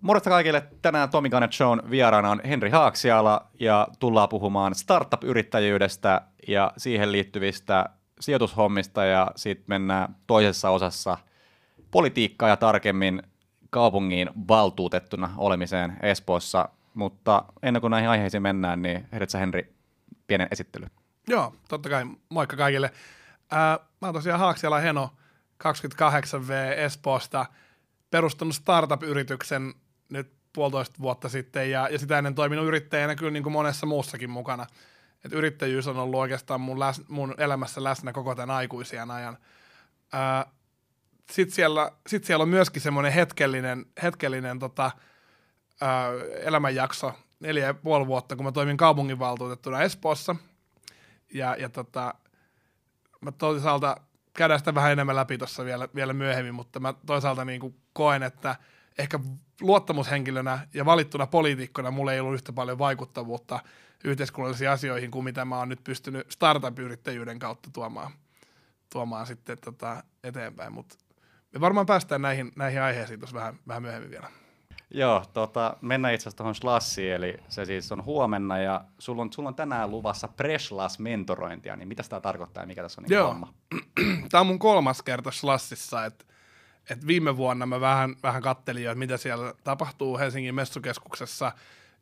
Morjesta kaikille. Tänään Tomi Garnet Shown vieraana on Henri Haaksiala ja tullaan puhumaan startup-yrittäjyydestä ja siihen liittyvistä sijoitushommista ja sitten mennään toisessa osassa politiikkaa ja tarkemmin kaupungin valtuutettuna olemiseen Espoossa. Mutta ennen kuin näihin aiheisiin mennään, niin heidät sä Henri pienen esittely. Joo, totta kai. Moikka kaikille. Ää, mä oon tosiaan Haaksiala Heno, 28V Espoosta, perustanut startup-yrityksen nyt puolitoista vuotta sitten ja, ja sitä ennen toiminut yrittäjänä kyllä niin kuin monessa muussakin mukana. Et yrittäjyys on ollut oikeastaan mun, läs, mun elämässä läsnä koko tämän aikuisien ajan. Sitten siellä, sit siellä on myöskin semmoinen hetkellinen, hetkellinen tota, ää, elämänjakso, neljä ja puoli vuotta, kun mä toimin kaupunginvaltuutettuna Espoossa. Ja, ja tota, mä toisaalta käydään sitä vähän enemmän läpi tuossa vielä, vielä myöhemmin, mutta mä toisaalta niin kuin koen, että ehkä luottamushenkilönä ja valittuna poliitikkona mulla ei ollut yhtä paljon vaikuttavuutta yhteiskunnallisiin asioihin kuin mitä mä oon nyt pystynyt startup-yrittäjyyden kautta tuomaan, tuomaan sitten tota eteenpäin, mutta me varmaan päästään näihin, näihin aiheisiin tuossa vähän, vähän myöhemmin vielä. Joo, tota, mennään itse asiassa tuohon Slassiin, eli se siis on huomenna, ja sulla on, sulla on tänään luvassa Preslas mentorointia, niin mitä tämä tarkoittaa ja mikä tässä on niin Joo. homma? Tämä on mun kolmas kerta Slassissa, että et viime vuonna mä vähän, vähän kattelin jo, että mitä siellä tapahtuu Helsingin messukeskuksessa,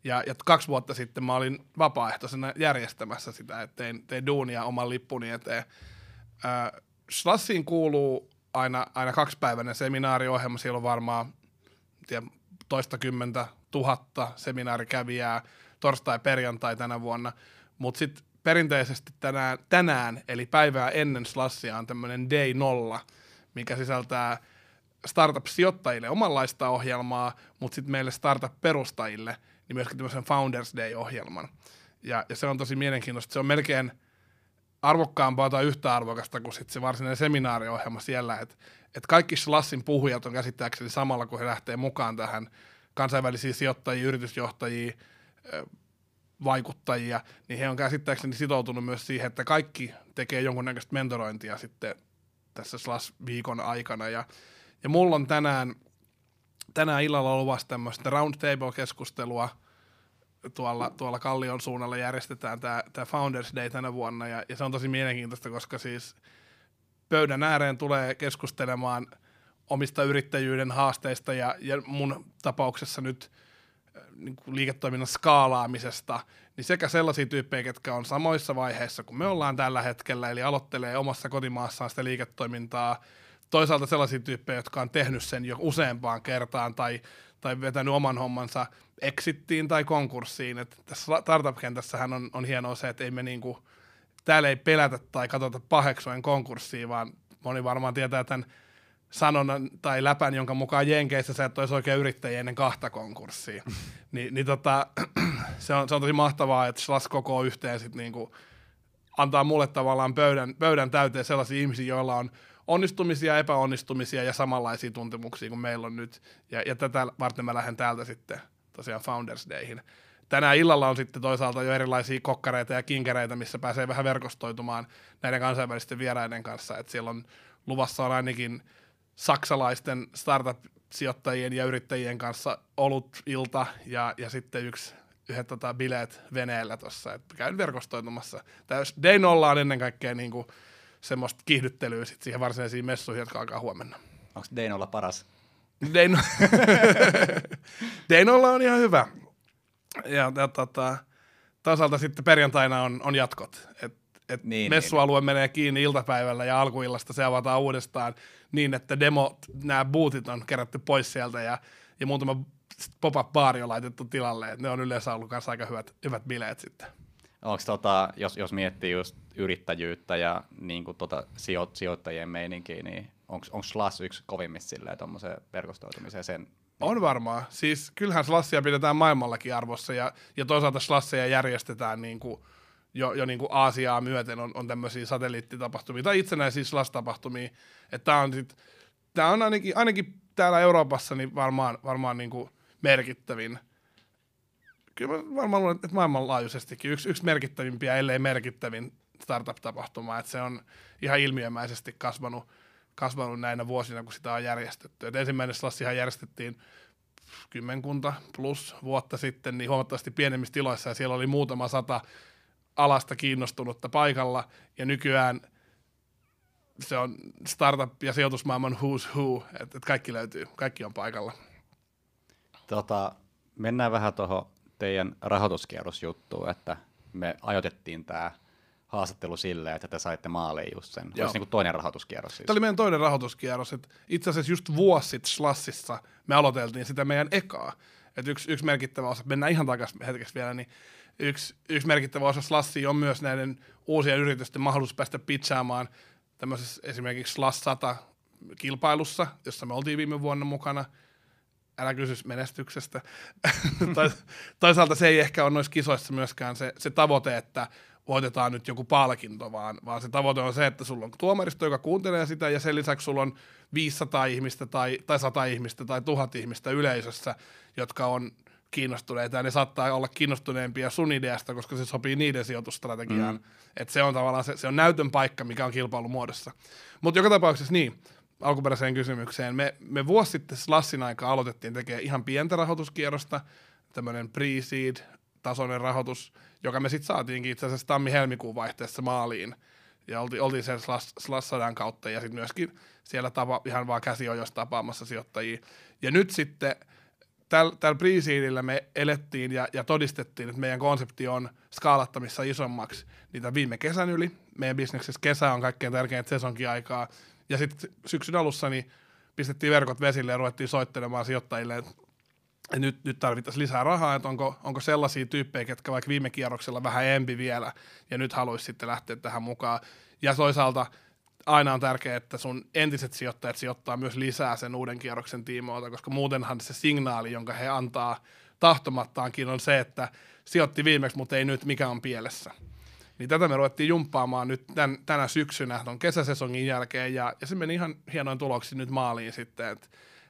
ja, ja kaksi vuotta sitten mä olin vapaaehtoisena järjestämässä sitä, että tein, tein duunia oman lippuni eteen. Äh, Slassiin kuuluu aina, aina kaksipäiväinen seminaariohjelma, siellä on varmaan tiedä, toista kymmentä tuhatta seminaarikävijää torstai-perjantai tänä vuonna, mutta sitten perinteisesti tänään, tänään, eli päivää ennen Slassia on tämmöinen Day Nolla, mikä sisältää startup-sijoittajille omanlaista ohjelmaa, mutta sitten meille startup-perustajille niin myöskin tämmöisen Founders Day-ohjelman. Ja, ja se on tosi mielenkiintoista. Se on melkein arvokkaampaa tai yhtä arvokasta kuin sit se varsinainen seminaariohjelma siellä, että et kaikki Slassin puhujat on käsittääkseni samalla, kun he lähtee mukaan tähän kansainvälisiä sijoittajia, yritysjohtajia, vaikuttajia, niin he on käsittääkseni sitoutunut myös siihen, että kaikki tekee jonkunnäköistä mentorointia sitten tässä Slash-viikon aikana. Ja, ja mulla on tänään, tänään illalla luvassa tämmöistä roundtable-keskustelua, tuolla, tuolla Kallion suunnalla järjestetään tämä, Founders Day tänä vuonna, ja, ja se on tosi mielenkiintoista, koska siis pöydän ääreen tulee keskustelemaan omista yrittäjyyden haasteista, ja, ja mun tapauksessa nyt niin kuin liiketoiminnan skaalaamisesta, niin sekä sellaisia tyyppejä, jotka on samoissa vaiheissa kuin me ollaan tällä hetkellä, eli aloittelee omassa kotimaassaan sitä liiketoimintaa, toisaalta sellaisia tyyppejä, jotka on tehnyt sen jo useampaan kertaan tai, tai vetänyt oman hommansa exittiin tai konkurssiin. Et tässä startup-kentässähän on, on hienoa se, että ei me niinku, täällä ei pelätä tai katsota paheksuen konkurssiin, vaan moni varmaan tietää tämän sanonnan tai läpän, jonka mukaan Jenkeissä sä et olisi oikein yrittäjä ennen kahta konkurssia. Ni, niin tota, se, on, se on tosi mahtavaa, että Slash kokoo yhteen sit niinku, antaa mulle tavallaan pöydän, pöydän täyteen sellaisia ihmisiä, joilla on onnistumisia, epäonnistumisia ja samanlaisia tuntemuksia kuin meillä on nyt. Ja, ja tätä varten mä lähden täältä sitten tosiaan Founders Dayhin. Tänään illalla on sitten toisaalta jo erilaisia kokkareita ja kinkereitä, missä pääsee vähän verkostoitumaan näiden kansainvälisten vieraiden kanssa. Et siellä on luvassa on ainakin saksalaisten startup-sijoittajien ja yrittäjien kanssa ollut ilta ja, ja sitten yksi yhdet tota, bileet veneellä tuossa, että käyn verkostoitumassa. Tämä Day Nolla on ennen kaikkea niin kuin, semmoista kiihdyttelyä sit siihen varsinaisiin messuihin, jotka alkaa huomenna. Onko Day Nolla paras? Day, no- Day Nolla on ihan hyvä. Ja, ja tota, toisaalta sitten perjantaina on, on jatkot. Et, et niin, messualue niin. menee kiinni iltapäivällä ja alkuillasta se avataan uudestaan niin, että demo, nämä bootit on kerätty pois sieltä ja, ja muutama pop-up baari on laitettu tilalle. Et ne on yleensä ollut kanssa aika hyvät, hyvät bileet sitten. Onko tota, jos, jos miettii just yrittäjyyttä ja niin kuin tota sijo, sijoittajien meininkiä, niin onko Slash yksi kovimmista silleen tuommoiseen verkostoitumiseen sen on varmaan. Siis kyllähän Slassia pidetään maailmallakin arvossa ja, ja toisaalta Slassia järjestetään niin kuin jo, jo niin kuin Aasiaa myöten on, on tämmöisiä satelliittitapahtumia tai itsenäisiä Slash-tapahtumia. Että tämä on, sit, tää on ainakin, ainakin täällä Euroopassa niin varmaan, varmaan niin kuin merkittävin. Kyllä mä varmaan luulen, että maailmanlaajuisestikin yksi, yksi merkittävimpiä, ellei merkittävin startup-tapahtuma. Että se on ihan ilmiömäisesti kasvanut, kasvanut näinä vuosina, kun sitä on järjestetty. Et ensimmäinen Slassihan järjestettiin kymmenkunta plus vuotta sitten niin huomattavasti pienemmissä tiloissa ja siellä oli muutama sata alasta kiinnostunutta paikalla ja nykyään se on startup- ja sijoitusmaailman who's who, että et kaikki löytyy, kaikki on paikalla. Tota, mennään vähän tuohon teidän rahoituskierrosjuttuun, että me ajoitettiin tämä haastattelu silleen, että te saitte maaliin just sen. Joo. Olisi niin toinen rahoituskierros siis. Tämä oli meidän toinen rahoituskierros. Että itse asiassa just vuosi sitten Slassissa me aloiteltiin sitä meidän ekaa. Että yksi, yksi merkittävä osa, mennään ihan takaisin hetkeksi vielä, niin yksi, yksi merkittävä osa Slassia on myös näiden uusien yritysten mahdollisuus päästä pitchaamaan tämmöisessä esimerkiksi Slash 100 kilpailussa, jossa me oltiin viime vuonna mukana. Älä kysy menestyksestä. Toisaalta se ei ehkä ole noissa kisoissa myöskään se, se tavoite, että voitetaan nyt joku palkinto, vaan, vaan se tavoite on se, että sulla on tuomaristo, joka kuuntelee sitä, ja sen lisäksi sulla on 500 ihmistä tai, tai 100 ihmistä tai 1000 ihmistä yleisössä, jotka on kiinnostuneita, ja ne saattaa olla kiinnostuneempia sun ideasta, koska se sopii niiden sijoitusstrategiaan. Mm. Et se on tavallaan se, se on näytön paikka, mikä on kilpailumuodossa. Mutta joka tapauksessa niin, alkuperäiseen kysymykseen. Me, me vuosi sitten Slassin aikaa aloitettiin tekemään ihan pientä rahoituskierrosta, tämmöinen pre-seed tasoinen rahoitus, joka me sitten saatiinkin itse asiassa tammi-helmikuun vaihteessa maaliin. Ja oltiin, oltiin sen Slassadan kautta ja sitten myöskin siellä tapa, ihan vaan käsiojoissa tapaamassa sijoittajia. Ja nyt sitten tällä täl pre me elettiin ja, ja todistettiin, että meidän konsepti on skaalattamissa isommaksi niitä viime kesän yli. Meidän bisneksessä kesä on kaikkein tärkeintä sesonkin aikaa. Ja sitten syksyn alussa niin pistettiin verkot vesille ja ruvettiin soittelemaan sijoittajille, että nyt, nyt tarvittaisiin lisää rahaa, että onko, onko sellaisia tyyppejä, ketkä vaikka viime kierroksella vähän empi vielä, ja nyt haluaisi sitten lähteä tähän mukaan. Ja toisaalta aina on tärkeää, että sun entiset sijoittajat sijoittaa myös lisää sen uuden kierroksen tiimoilta, koska muutenhan se signaali, jonka he antaa tahtomattaankin, on se, että sijoitti viimeksi, mutta ei nyt, mikä on pielessä. Niin tätä me ruvettiin jumppaamaan nyt tän, tänä syksynä tuon kesäsesongin jälkeen, ja, ja se meni ihan hienoin tuloksi nyt maaliin sitten, että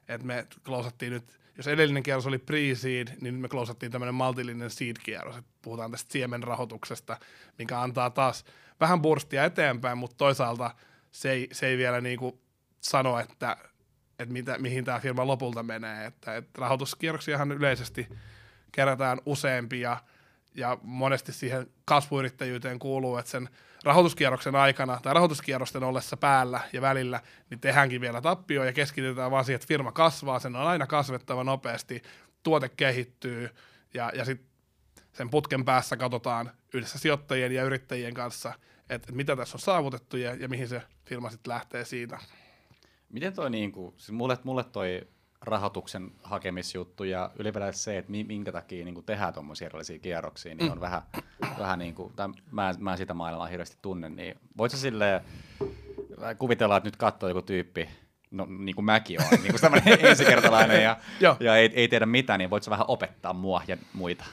et me klousattiin nyt jos edellinen kierros oli pre-seed, niin me klousattiin tämmöinen maltillinen seed-kierros, että puhutaan tästä siemenrahoituksesta, mikä antaa taas vähän burstia eteenpäin, mutta toisaalta se ei, se ei vielä niinku sano, että, että mitä, mihin tämä firma lopulta menee, että, että rahoituskierroksiahan yleisesti kerätään useampia, ja monesti siihen kasvuyrittäjyyteen kuuluu, että sen rahoituskierroksen aikana tai rahoituskierrosten ollessa päällä ja välillä, niin tehdäänkin vielä tappio ja keskitytään vaan siihen, että firma kasvaa, sen on aina kasvettava nopeasti, tuote kehittyy ja, ja sitten sen putken päässä katsotaan yhdessä sijoittajien ja yrittäjien kanssa, että, mitä tässä on saavutettu ja, ja mihin se firma sitten lähtee siitä. Miten toi, niin kuin, siis mulle, mulle toi rahoituksen hakemisjuttu ja ylipäätään se, että minkä takia niin kuin tehdään tuommoisia erilaisia kierroksia, niin on mm. vähän, vähän niin kuin, tai mä, mä sitä maailmaa hirveästi tunne, niin voitko silleen kuvitella, että nyt katsoo joku tyyppi, no niin kuin mäkin olen, niin kuin tämmöinen ensikertalainen ja, ja ei, ei tiedä mitään, niin voitko vähän opettaa mua ja muita?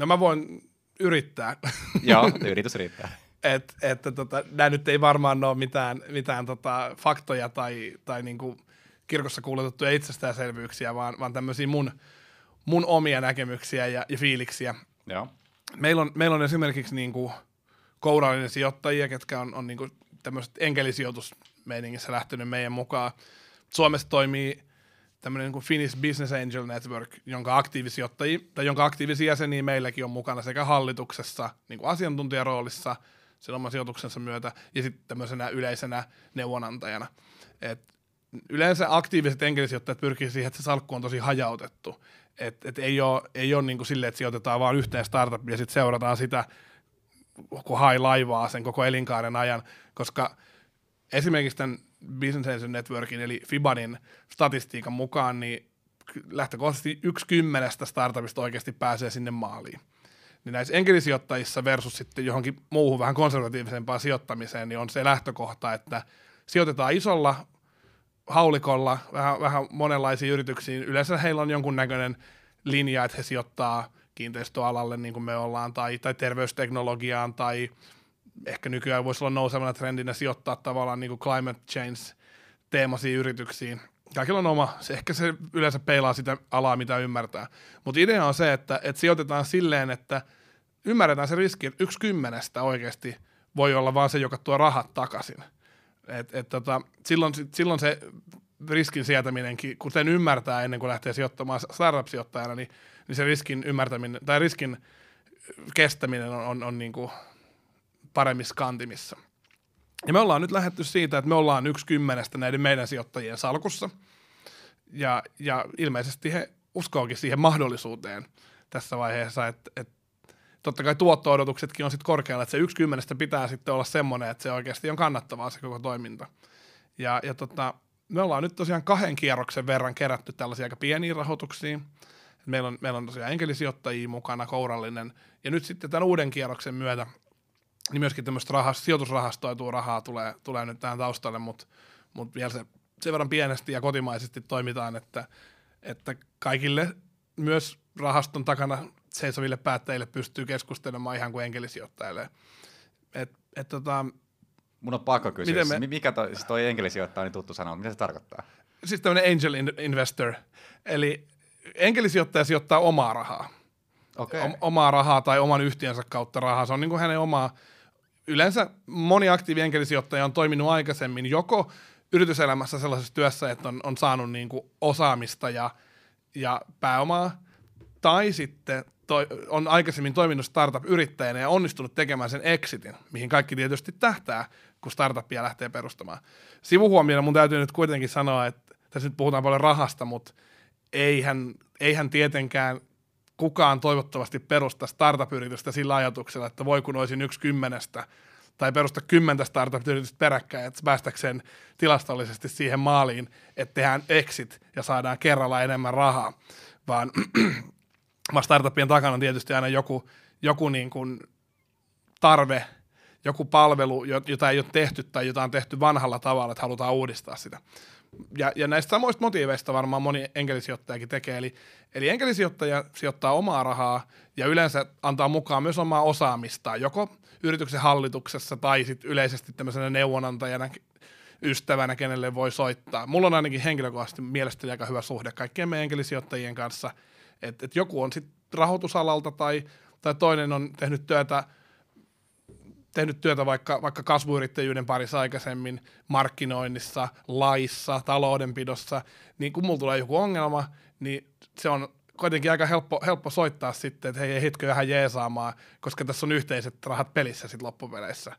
No mä voin yrittää. Joo, yritys riittää. Et, että tota, nämä nyt ei varmaan ole mitään, mitään tota, faktoja tai, tai niinku, kirkossa kuuletettuja itsestäänselvyyksiä, vaan, vaan tämmöisiä mun, mun omia näkemyksiä ja, ja fiiliksiä. Joo. Meillä on, meillä on esimerkiksi niin kuin kourallinen sijoittajia, ketkä on, on niin kuin tämmöiset enkelisijoitusmeiningissä lähtenyt meidän mukaan. Suomessa toimii tämmöinen kuin Finnish Business Angel Network, jonka aktiivisijoittajia, tai jonka aktiivisia jäseniä meilläkin on mukana sekä hallituksessa niin kuin asiantuntijaroolissa sen oman sijoituksensa myötä, ja sitten tämmöisenä yleisenä neuvonantajana. Et yleensä aktiiviset enkelisijoittajat pyrkii siihen, että se salkku on tosi hajautettu. Et, et ei ole, ei ole niin kuin silleen, että sijoitetaan vain yhteen startupiin ja sitten seurataan sitä, kun hai laivaa sen koko elinkaaren ajan, koska esimerkiksi tämän Business Angel Networkin eli Fibanin statistiikan mukaan, niin lähtökohtaisesti yksi kymmenestä startupista oikeasti pääsee sinne maaliin. Niin näissä enkelisijoittajissa versus sitten johonkin muuhun vähän konservatiivisempaan sijoittamiseen, niin on se lähtökohta, että sijoitetaan isolla haulikolla vähän, vähän monenlaisiin yrityksiin. Yleensä heillä on jonkunnäköinen linja, että he sijoittaa kiinteistöalalle, niin kuin me ollaan, tai, tai terveysteknologiaan, tai ehkä nykyään voisi olla nousevana trendinä sijoittaa tavallaan niin kuin climate change teemaisiin yrityksiin. Kaikilla on oma, se, ehkä se yleensä peilaa sitä alaa, mitä ymmärtää. Mutta idea on se, että, että sijoitetaan silleen, että ymmärretään se riski, että yksi kymmenestä oikeasti voi olla vaan se, joka tuo rahat takaisin. Et, et tota, silloin, silloin se riskin sietäminenkin, kun sen ymmärtää ennen kuin lähtee sijoittamaan startup-sijoittajana, niin, niin se riskin ymmärtäminen tai riskin kestäminen on, on, on niin kuin paremmissa kantimissa. Ja me ollaan nyt lähdetty siitä, että me ollaan yksi kymmenestä näiden meidän sijoittajien salkussa. Ja, ja ilmeisesti he uskookin siihen mahdollisuuteen tässä vaiheessa, että, että totta kai tuotto-odotuksetkin on sitten korkealla, että se yksi kymmenestä pitää sitten olla semmoinen, että se oikeasti on kannattavaa se koko toiminta. Ja, ja tota, me ollaan nyt tosiaan kahden kierroksen verran kerätty tällaisia aika pieniä rahoituksia. Meillä on, meillä on tosiaan enkelisijoittajia mukana, kourallinen, ja nyt sitten tämän uuden kierroksen myötä niin myöskin tämmöistä rahast, sijoitusrahastoitua rahaa tulee, tulee nyt tähän taustalle, mutta mut vielä se sen verran pienesti ja kotimaisesti toimitaan, että, että kaikille myös rahaston takana seisoville päättäjille pystyy keskustelemaan ihan kuin enkelisijoittajille. Et, et tota, Mun on pakko kysyä, me... mikä toi, siis toi enkelisijoittaja on niin tuttu sana, mitä se tarkoittaa? Siis tämmöinen angel investor, eli enkelisijoittaja sijoittaa omaa rahaa. Okay. O- omaa rahaa tai oman yhtiönsä kautta rahaa. Se on niin kuin hänen omaa, yleensä moni aktiivi enkelisijoittaja on toiminut aikaisemmin joko yrityselämässä sellaisessa työssä, että on, on saanut niin kuin osaamista ja, ja pääomaa, tai sitten toi, on aikaisemmin toiminut startup-yrittäjänä ja onnistunut tekemään sen exitin, mihin kaikki tietysti tähtää, kun startupia lähtee perustamaan. Sivuhuomiona mun täytyy nyt kuitenkin sanoa, että tässä nyt puhutaan paljon rahasta, mutta eihän, eihän tietenkään kukaan toivottavasti perusta startup-yritystä sillä ajatuksella, että voi kun olisin yksi kymmenestä tai perusta kymmentä startup-yritystä peräkkäin, että päästäkseen tilastollisesti siihen maaliin, että tehdään exit ja saadaan kerralla enemmän rahaa, vaan startupien takana on tietysti aina joku, joku niin kuin tarve, joku palvelu, jota ei ole tehty tai jota on tehty vanhalla tavalla, että halutaan uudistaa sitä. Ja, ja näistä samoista motiiveista varmaan moni enkelisijoittajakin tekee, eli, eli enkelisijoittaja sijoittaa omaa rahaa ja yleensä antaa mukaan myös omaa osaamistaan, joko yrityksen hallituksessa tai sitten yleisesti tämmöisenä neuvonantajana, ystävänä, kenelle voi soittaa. Mulla on ainakin henkilökohtaisesti mielestäni aika hyvä suhde kaikkien meidän enkelisijoittajien kanssa – että et joku on sitten rahoitusalalta tai, tai toinen on tehnyt työtä, tehnyt työtä vaikka, vaikka kasvuyrittäjyyden parissa aikaisemmin, markkinoinnissa, laissa, taloudenpidossa, niin kun mulla tulee joku ongelma, niin se on kuitenkin aika helppo, helppo soittaa sitten, että hei, hetki vähän jeesaamaan, koska tässä on yhteiset rahat pelissä sitten loppupeleissä.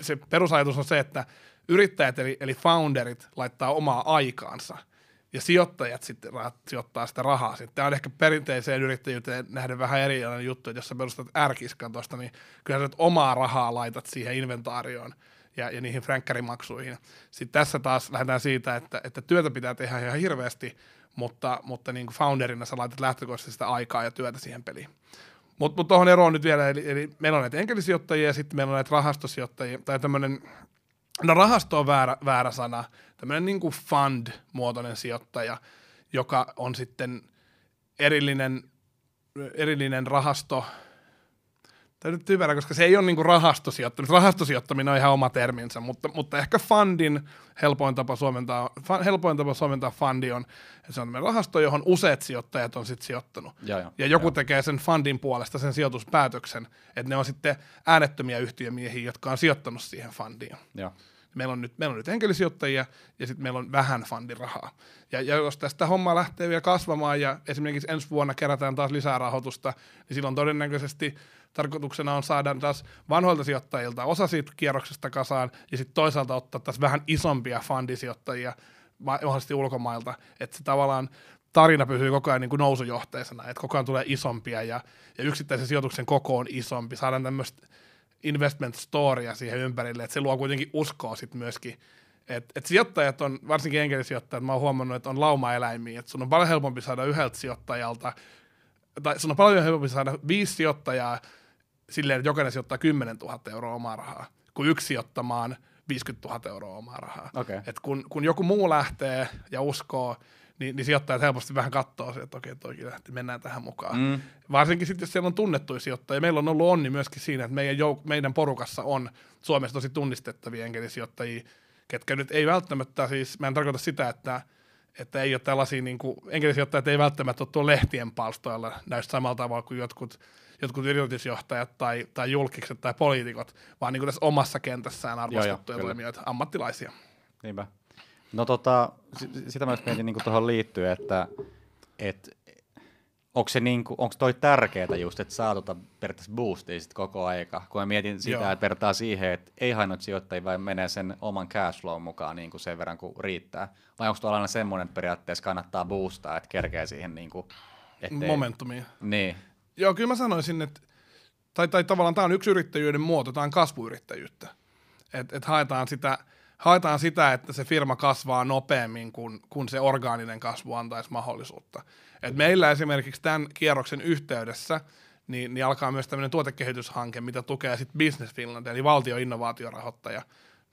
Se perusajatus on se, että yrittäjät eli, eli founderit laittaa omaa aikaansa – ja sijoittajat sitten sijoittaa sitä rahaa. Sitten tämä on ehkä perinteiseen yrittäjyyteen nähden vähän erilainen juttu, että jos sä perustat ärkiskan tuosta, niin kyllä sä omaa rahaa laitat siihen inventaarioon ja, ja niihin fränkkärimaksuihin. Sitten tässä taas lähdetään siitä, että, että työtä pitää tehdä ihan hirveästi, mutta, mutta niin kuin founderina sä laitat lähtökohtaisesti sitä aikaa ja työtä siihen peliin. Mutta mut tuohon eroon nyt vielä, eli, eli meillä on näitä enkelisijoittajia ja sitten meillä on näitä rahastosijoittajia, tai tämmöinen No rahasto on väärä, väärä sana. Tämmöinen niin kuin fund-muotoinen sijoittaja, joka on sitten erillinen, erillinen rahasto. Tämä nyt typerä, koska se ei ole niin kuin rahastosijoittaminen. Rahastosijoittaminen on ihan oma terminsä, mutta, mutta ehkä fundin helpoin tapa suomentaa, helpoin tapa suomentaa fundi on, että se on rahasto, johon useat sijoittajat on sitten sijoittanut. Ja, ja, ja joku ja. tekee sen fundin puolesta sen sijoituspäätöksen, että ne on sitten äänettömiä yhtiömiehiä, jotka on sijoittanut siihen fundiin. Ja. Meillä on nyt, meillä on nyt enkelisijoittajia ja sitten meillä on vähän fundirahaa. Ja, ja jos tästä homma lähtee vielä kasvamaan ja esimerkiksi ensi vuonna kerätään taas lisää rahoitusta, niin silloin todennäköisesti tarkoituksena on saada taas vanhoilta sijoittajilta osa siitä kierroksesta kasaan ja sitten toisaalta ottaa taas vähän isompia fundisijoittajia mahdollisesti ulkomailta, että se tavallaan tarina pysyy koko ajan niin kuin nousujohteisena, että koko ajan tulee isompia ja, ja yksittäisen sijoituksen koko on isompi. Saadaan tämmöistä investment storya siihen ympärille, että se luo kuitenkin uskoa sitten myöskin, että et sijoittajat on, varsinkin enkelisijoittajat, mä oon huomannut, että on laumaeläimiä, että sun on paljon helpompi saada yhdeltä sijoittajalta, tai sun on paljon helpompi saada viisi sijoittajaa silleen, että jokainen sijoittaa 10 000 euroa omaa rahaa, kuin yksi sijoittamaan 50 000 euroa omaa rahaa. Okay. Et kun, kun joku muu lähtee ja uskoo, niin, niin sijoittajat helposti vähän katsoo se, että okei, toikin lähti, mennään tähän mukaan. Mm. Varsinkin sitten, jos siellä on tunnettuja sijoittajia. Meillä on ollut onni myöskin siinä, että meidän, jouk- meidän porukassa on Suomessa tosi tunnistettavia enkelisijoittajia, ketkä nyt ei välttämättä, siis mä en tarkoita sitä, että että ei ole tällaisia, niin kuin, enkelisijoittajat ei välttämättä ole tuolla lehtien palstoilla näistä samalla tavalla kuin jotkut, jotkut yritysjohtajat tai, tai julkikset tai poliitikot, vaan niin kuin tässä omassa kentässään arvostettuja toimijoita, ammattilaisia. Niinpä. No tota, sitä mä mietin niin tuohon liittyen, että et, onko se niinku, onko toi tärkeää just, että saa tota periaatteessa boostia sit koko aika, kun mä mietin sitä, Joo. että vertaa siihen, että ei hainut sijoittajia vai menee sen oman cashflow mukaan niin kuin sen verran kuin riittää, vai onko tuolla aina semmoinen, että periaatteessa kannattaa boostaa, että kerkee siihen niin kuin, ettei... Momentumia. Niin. Joo, kyllä mä sanoisin, että tai, tai tavallaan tämä on yksi yrittäjyyden muoto, tämä on kasvuyrittäjyyttä. Että et haetaan sitä, haetaan sitä, että se firma kasvaa nopeammin kuin, kuin se orgaaninen kasvu antaisi mahdollisuutta. Et meillä esimerkiksi tämän kierroksen yhteydessä niin, niin alkaa myös tämmöinen tuotekehityshanke, mitä tukee sitten Business Finland, eli valtion innovaatiorahoittaja.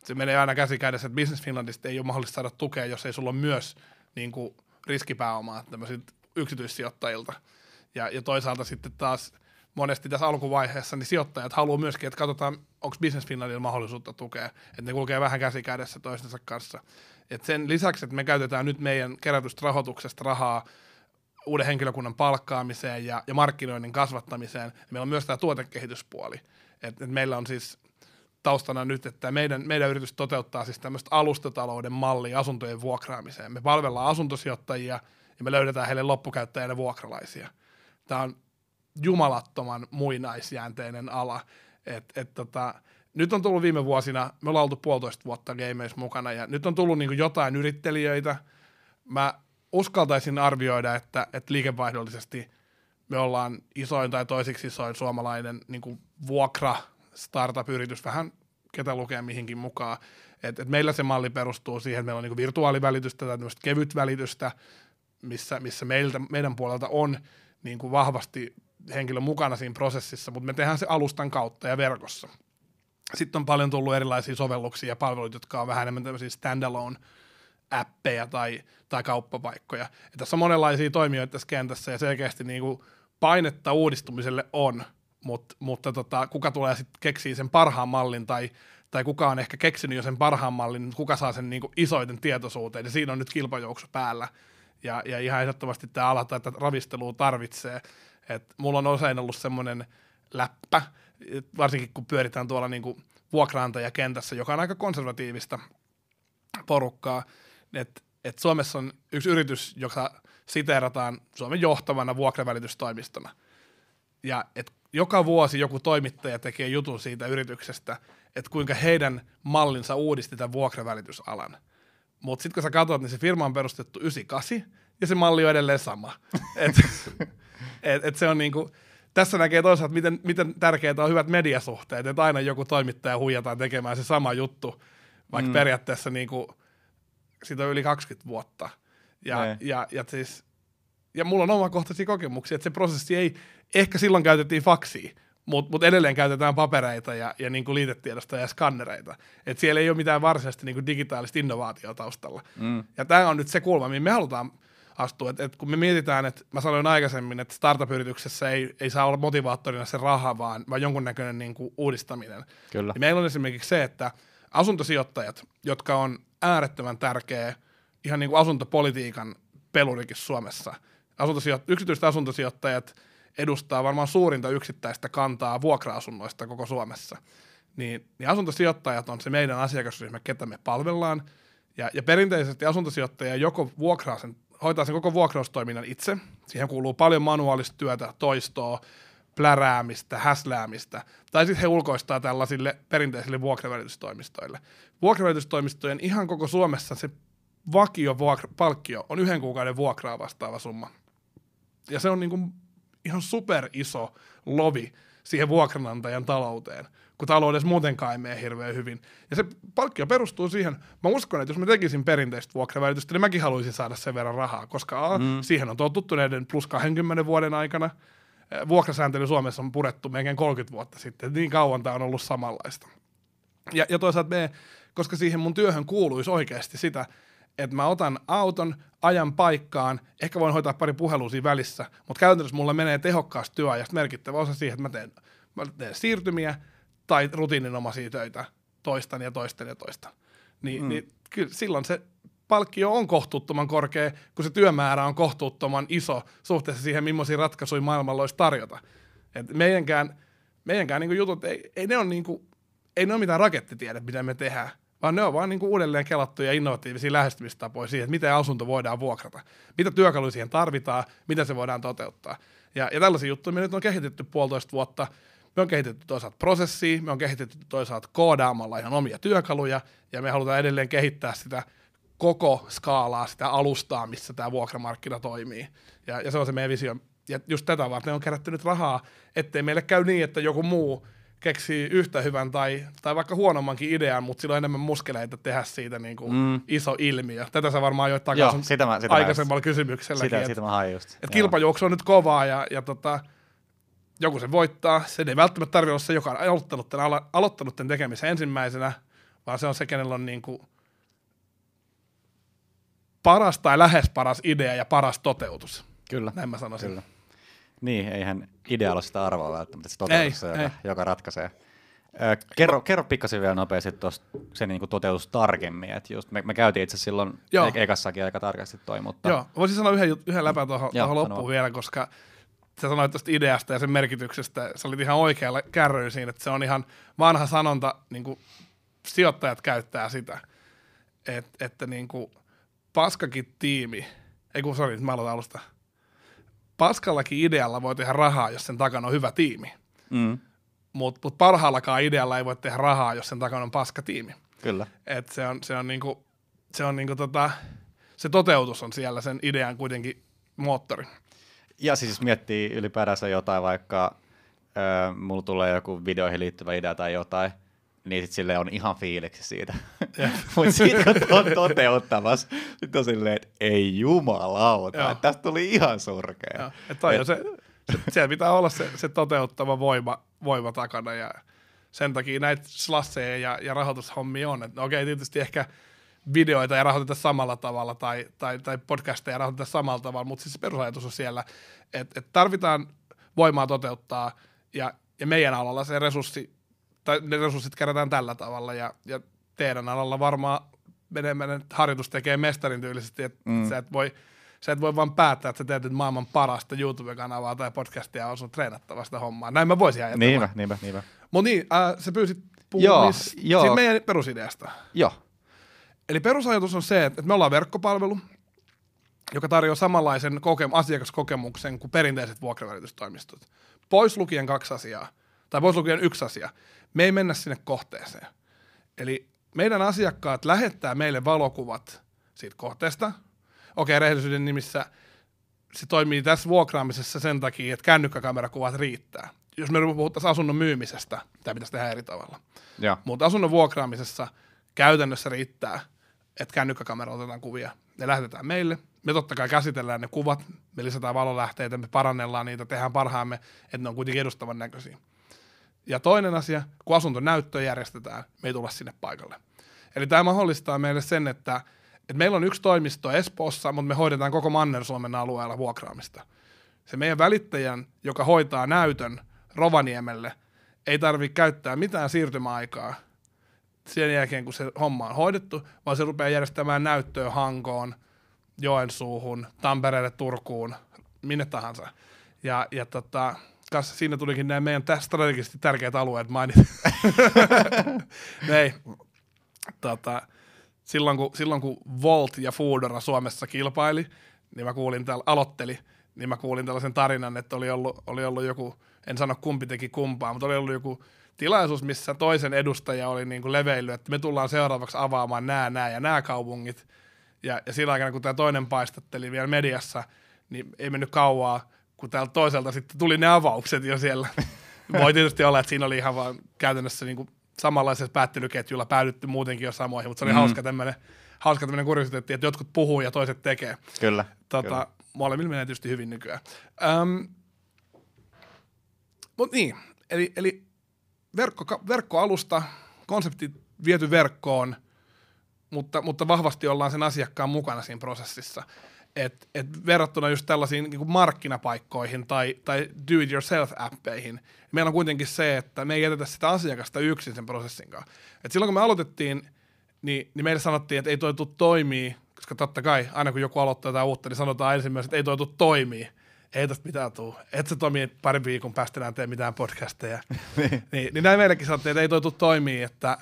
Se menee aina käsi kädessä, että Business Finlandista ei ole mahdollista saada tukea, jos ei sulla ole myös niin kuin, riskipääomaa tämmöisiltä yksityissijoittajilta. Ja, ja toisaalta sitten taas monesti tässä alkuvaiheessa, niin sijoittajat haluaa myöskin, että katsotaan, onko Business Finlandilla mahdollisuutta tukea, että ne kulkee vähän käsi kädessä toistensa kanssa. Et sen lisäksi, että me käytetään nyt meidän kerätystä rahoituksesta rahaa uuden henkilökunnan palkkaamiseen ja, ja markkinoinnin kasvattamiseen, niin meillä on myös tämä tuotekehityspuoli. Et, et meillä on siis taustana nyt, että meidän, meidän yritys toteuttaa siis tämmöistä alustatalouden mallia asuntojen vuokraamiseen. Me palvellaan asuntosijoittajia ja me löydetään heille loppukäyttäjille vuokralaisia. Tämä on jumalattoman muinaisjäänteinen ala. Et, et tota, nyt on tullut viime vuosina, me ollaan oltu puolitoista vuotta gameissa mukana, ja nyt on tullut niin jotain yrittelijöitä. Mä uskaltaisin arvioida, että, että liikevaihdollisesti me ollaan isoin tai toisiksi isoin suomalainen niin vuokra startup-yritys, vähän ketä lukee mihinkin mukaan. Et, et meillä se malli perustuu siihen, että meillä on niin virtuaalivälitystä tai kevyt välitystä, missä, missä meiltä, meidän puolelta on niin kuin vahvasti henkilö mukana siinä prosessissa, mutta me tehdään se alustan kautta ja verkossa. Sitten on paljon tullut erilaisia sovelluksia ja palveluita, jotka on vähän enemmän tämmöisiä standalone appeja tai, tai kauppapaikkoja. Ja tässä on monenlaisia toimijoita tässä kentässä ja selkeästi niin kuin painetta uudistumiselle on, mutta, mutta tota, kuka tulee sitten keksiä sen parhaan mallin tai, tai kuka on ehkä keksinyt jo sen parhaan mallin, kuka saa sen niin kuin isoiten tietoisuuteen, ja siinä on nyt kilpajuoksu päällä. Ja, ja ihan ehdottomasti tämä ala tätä ravistelua tarvitsee. Et mulla on usein ollut semmoinen läppä, varsinkin kun pyöritään tuolla niinku vuokraantajakentässä, joka on aika konservatiivista porukkaa, että et Suomessa on yksi yritys, joka siteerataan Suomen johtavana vuokravälitystoimistona. Ja et joka vuosi joku toimittaja tekee jutun siitä yrityksestä, että kuinka heidän mallinsa uudisti tämän vuokravälitysalan. Mutta sitten kun sä katsot, niin se firma on perustettu 98 ja se malli on edelleen sama. et, et, et se on niinku, tässä näkee toisaalta, miten, miten tärkeää on hyvät mediasuhteet, että aina joku toimittaja huijataan tekemään se sama juttu, vaikka mm. periaatteessa niinku, siitä on yli 20 vuotta. Ja, ja, ja, ja, siis, ja mulla on omakohtaisia kokemuksia, että se prosessi ei, ehkä silloin käytettiin faksia, mutta mut edelleen käytetään papereita ja, ja niinku liitetiedosta ja skannereita. Et siellä ei ole mitään varsinaisesti niinku digitaalista innovaatiota taustalla. Mm. Ja tämä on nyt se kulma, mihin me halutaan astuu. Et, et kun me mietitään, että mä sanoin aikaisemmin, että startup-yrityksessä ei, ei saa olla motivaattorina se raha, vaan, vaan jonkunnäköinen niin kuin uudistaminen. Kyllä. Niin meillä on esimerkiksi se, että asuntosijoittajat, jotka on äärettömän tärkeä ihan niin kuin asuntopolitiikan pelurikin Suomessa, Asuntosijoit- yksityiset asuntosijoittajat edustaa varmaan suurinta yksittäistä kantaa vuokra-asunnoista koko Suomessa. Niin, niin asuntosijoittajat on se meidän asiakasryhmä, ketä me palvellaan. Ja, ja perinteisesti asuntosijoittaja joko vuokraa sen hoitaa sen koko vuokraustoiminnan itse. Siihen kuuluu paljon manuaalista työtä, toistoa, pläräämistä, häsläämistä, tai sitten he ulkoistaa tällaisille perinteisille vuokravälitystoimistoille. Vuokravälitystoimistojen ihan koko Suomessa se vakio vuokra, palkkio on yhden kuukauden vuokraa vastaava summa. Ja se on niin kuin ihan super iso lovi siihen vuokranantajan talouteen kun taloudessa muutenkaan ei mene hirveän hyvin. Ja se palkkio perustuu siihen, mä uskon, että jos mä tekisin perinteistä vuokravälitystä, niin mäkin haluaisin saada sen verran rahaa, koska mm. siihen on totuttu näiden plus 20 vuoden aikana. Vuokrasääntely Suomessa on purettu melkein 30 vuotta sitten, niin kauan tämä on ollut samanlaista. Ja, ja toisaalta me, koska siihen mun työhön kuuluisi oikeasti sitä, että mä otan auton, ajan paikkaan, ehkä voin hoitaa pari puhelua siinä välissä, mutta käytännössä mulla menee tehokkaasti työajasta merkittävä osa siihen, että mä teen, mä teen siirtymiä, tai rutiininomaisia töitä toistan ja toistan ja toistan. Niin, mm. niin kyllä silloin se palkkio on kohtuuttoman korkea, kun se työmäärä on kohtuuttoman iso suhteessa siihen, millaisia ratkaisuja maailmalla olisi tarjota. Et meidänkään meidänkään niin jutut, ei, ei, ne ole niin kuin, ei ne ole mitään rakettitiede, mitä me tehdään, vaan ne on vaan niin kuin uudelleen kelattuja innovatiivisia lähestymistapoja siihen, että miten asunto voidaan vuokrata, mitä työkaluja siihen tarvitaan, miten se voidaan toteuttaa. Ja, ja tällaisia juttuja me nyt on kehitetty puolitoista vuotta. Me on kehitetty toisaalta prosessia, me on kehitetty toisaalta koodaamalla ihan omia työkaluja, ja me halutaan edelleen kehittää sitä koko skaalaa, sitä alustaa, missä tämä vuokramarkkina toimii. Ja, ja se on se meidän visio. Ja just tätä varten on kerätty nyt rahaa, ettei meille käy niin, että joku muu keksii yhtä hyvän tai, tai vaikka huonommankin idean, mutta sillä on enemmän muskeleita tehdä siitä niin kuin mm. iso ilmiö. Tätä sä varmaan ajoit takaisin Joo, sitä mä, sitä aikaisemmalla kysymyksellä. Sitä, sitä mä hain just. Et kilpajuoksu on nyt kovaa ja, ja tota, joku se voittaa. Se ei välttämättä tarvitse olla se, joka on aloittanut tämän, aloittanut tämän tekemisen ensimmäisenä, vaan se on se, kenellä on niin kuin paras tai lähes paras idea ja paras toteutus. Kyllä. Näin mä sanoisin. Kyllä. Niin, eihän idea ole sitä arvoa välttämättä, se toteutus, ei, joka, ei. joka ratkaisee. Ö, kerro, kerro pikkasen vielä nopeasti tuosta se niinku toteutus tarkemmin, että just me, me käytiin itse silloin Joo. E- ekassakin aika tarkasti toi, mutta... Joo, voisin sanoa yhden, yhden läpän tuohon loppuun vielä, koska sä sanoit tuosta ideasta ja sen merkityksestä, sä olit ihan oikealla kärryyn siinä, että se on ihan vanha sanonta, niin kuin sijoittajat käyttää sitä, että, että niin kuin paskakin tiimi, ei kun sori, mä aloitan alusta, paskallakin idealla voi tehdä rahaa, jos sen takana on hyvä tiimi. Mm. Mutta mut parhaallakaan idealla ei voi tehdä rahaa, jos sen takana on paska tiimi. Kyllä. Et se on, se on, niinku, se, on niinku tota, se toteutus on siellä sen idean kuitenkin moottori. Ja siis miettii ylipäätänsä jotain, vaikka äh, mulla tulee joku videoihin liittyvä idea tai jotain, niin sit sille on ihan fiiliksi siitä. Mutta sitten kun on toteuttamassa, sitten on silleen, että ei jumalauta, että tästä tuli ihan surkea. Että et, se, se, siellä pitää olla se, se toteuttava voima, voima takana ja sen takia näitä slasseja ja, ja rahoitushommia on. Että okei, tietysti ehkä videoita ja rahoiteta samalla tavalla tai, tai, tai podcasteja rahoiteta samalla tavalla, mutta siis se perusajatus on siellä, että, että tarvitaan voimaa toteuttaa ja, ja meidän alalla se resurssi tai ne resurssit kerätään tällä tavalla ja, ja teidän alalla varmaan enemmän harjoitus tekee mestarin tyylisesti, että mm. sä et voi sä et voi vaan päättää, että sä teet nyt maailman parasta YouTube-kanavaa tai podcastia on sun treenattavasta hommaa. Näin mä voisin ajatella. Niinpä, niinpä, niinpä. Mutta niin, äh, sä pyysit puhua siitä meidän perusideasta. Joo. Eli perusajatus on se, että me ollaan verkkopalvelu, joka tarjoaa samanlaisen koke- asiakaskokemuksen kuin perinteiset vuokravälitystoimistot. Pois lukien kaksi asiaa, tai pois lukien yksi asia me ei mennä sinne kohteeseen. Eli meidän asiakkaat lähettää meille valokuvat siitä kohteesta. Okei, rehellisyyden nimissä se toimii tässä vuokraamisessa sen takia, että kännykkäkamerakuvat riittää. Jos me puhuttaisiin asunnon myymisestä, tämä pitäisi tehdä eri tavalla. Mutta asunnon vuokraamisessa käytännössä riittää, että kännykkäkamera otetaan kuvia. Ne lähetetään meille. Me totta kai käsitellään ne kuvat, me lisätään valolähteitä, me parannellaan niitä, tehdään parhaamme, että ne on kuitenkin edustavan näköisiä. Ja toinen asia, kun asuntonäyttö järjestetään, me ei tulla sinne paikalle. Eli tämä mahdollistaa meille sen, että, että meillä on yksi toimisto Espoossa, mutta me hoidetaan koko Manner-Suomen alueella vuokraamista. Se meidän välittäjän, joka hoitaa näytön Rovaniemelle, ei tarvitse käyttää mitään siirtymäaikaa sen jälkeen, kun se homma on hoidettu, vaan se rupeaa järjestämään näyttöä Hankoon, Joensuuhun, Tampereelle, Turkuun, minne tahansa. Ja, ja tota, kanssa siinä tulikin nämä meidän strategisesti tärkeät alueet mainit. Nei, tota, silloin, kun, silloin kun Volt ja Foodora Suomessa kilpaili, niin mä kuulin, täällä, aloitteli, niin mä kuulin tällaisen tarinan, että oli ollut, oli ollut joku, en sano kumpi teki kumpaa, mutta oli ollut joku tilaisuus, missä toisen edustaja oli niin kuin leveillyt, että me tullaan seuraavaksi avaamaan nämä, nämä ja nämä kaupungit. Ja, ja sillä aikana, kun tämä toinen paistatteli vielä mediassa, niin ei mennyt kauaa, kun täältä toiselta sitten tuli ne avaukset jo siellä. Voi tietysti olla, että siinä oli ihan vaan käytännössä niin kuin samanlaisessa päättelyketjulla päädytty muutenkin jo samoihin, mutta se oli mm. hauska tämmöinen hauska tämmöinen kuriositeetti, että jotkut puhuu ja toiset tekee. Kyllä. Tota, kyllä. Molemmilla menee tietysti hyvin nykyään. Um, mutta niin, eli, eli verkko, verkkoalusta, konsepti viety verkkoon, mutta, mutta vahvasti ollaan sen asiakkaan mukana siinä prosessissa et, et verrattuna just tällaisiin niin markkinapaikkoihin tai, tai do-it-yourself-appeihin, meillä on kuitenkin se, että me ei jätetä sitä asiakasta yksin sen prosessin kanssa. Et silloin kun me aloitettiin, niin, niin meille sanottiin, että ei toi tuu toimii, koska totta kai aina kun joku aloittaa jotain uutta, niin sanotaan ensin myös, että ei toi tuu toimii. Ei tästä mitään tuu. Et se toimii parin viikon päästä enää tee mitään podcasteja. niin, niin näin meillekin sanottiin, että ei toi tuu toimii, että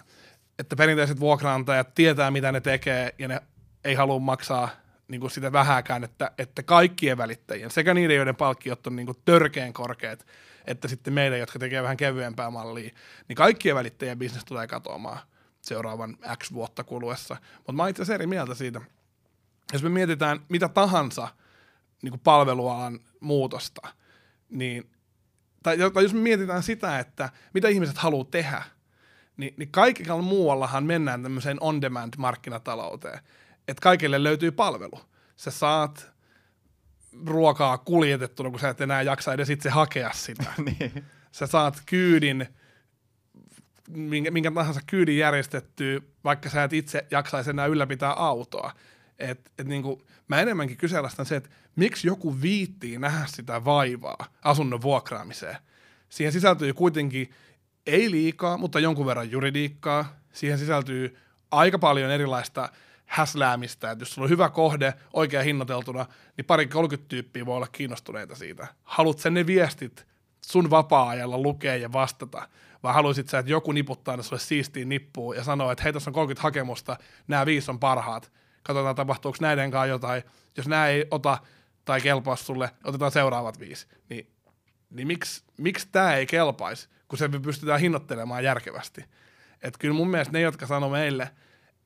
että perinteiset vuokraantajat tietää, mitä ne tekee, ja ne ei halua maksaa niin kuin sitä vähääkään, että, että kaikkien välittäjien, sekä niiden, joiden palkkiot on niin kuin törkeän korkeat, että sitten meidän, jotka tekee vähän kevyempää mallia, niin kaikkien välittäjien bisnes tulee katoamaan seuraavan X vuotta kuluessa. Mutta mä itse eri mieltä siitä. Jos me mietitään mitä tahansa niin kuin palvelualan muutosta, niin, tai, tai jos me mietitään sitä, että mitä ihmiset haluaa tehdä, niin, niin kaikilla muuallahan mennään tämmöiseen on-demand-markkinatalouteen. Että kaikille löytyy palvelu. Sä saat ruokaa kuljetettuna, kun sä et enää jaksa edes itse hakea sitä. niin. Sä saat kyydin, minkä, minkä tahansa kyydin järjestettyä, vaikka sä et itse jaksaisi enää ylläpitää autoa. Et, et niinku, mä enemmänkin kyseenalaistan se, että miksi joku viittii nähdä sitä vaivaa asunnon vuokraamiseen. Siihen sisältyy kuitenkin ei liikaa, mutta jonkun verran juridiikkaa. Siihen sisältyy aika paljon erilaista häsläämistä, että jos sulla on hyvä kohde oikein hinnoiteltuna, niin pari 30 tyyppiä voi olla kiinnostuneita siitä. Haluat sen ne viestit sun vapaa-ajalla lukea ja vastata, vai haluaisit sä, että joku niputtaa ne sulle siistiin nippuun ja sanoo, että hei, tässä on 30 hakemusta, nämä viisi on parhaat, katsotaan tapahtuuko näiden kanssa jotain, jos nämä ei ota tai kelpaa sulle, otetaan seuraavat viisi. Niin, niin miksi, miksi tämä ei kelpaisi, kun se pystytään hinnoittelemaan järkevästi? Että kyllä mun mielestä ne, jotka sanoo meille,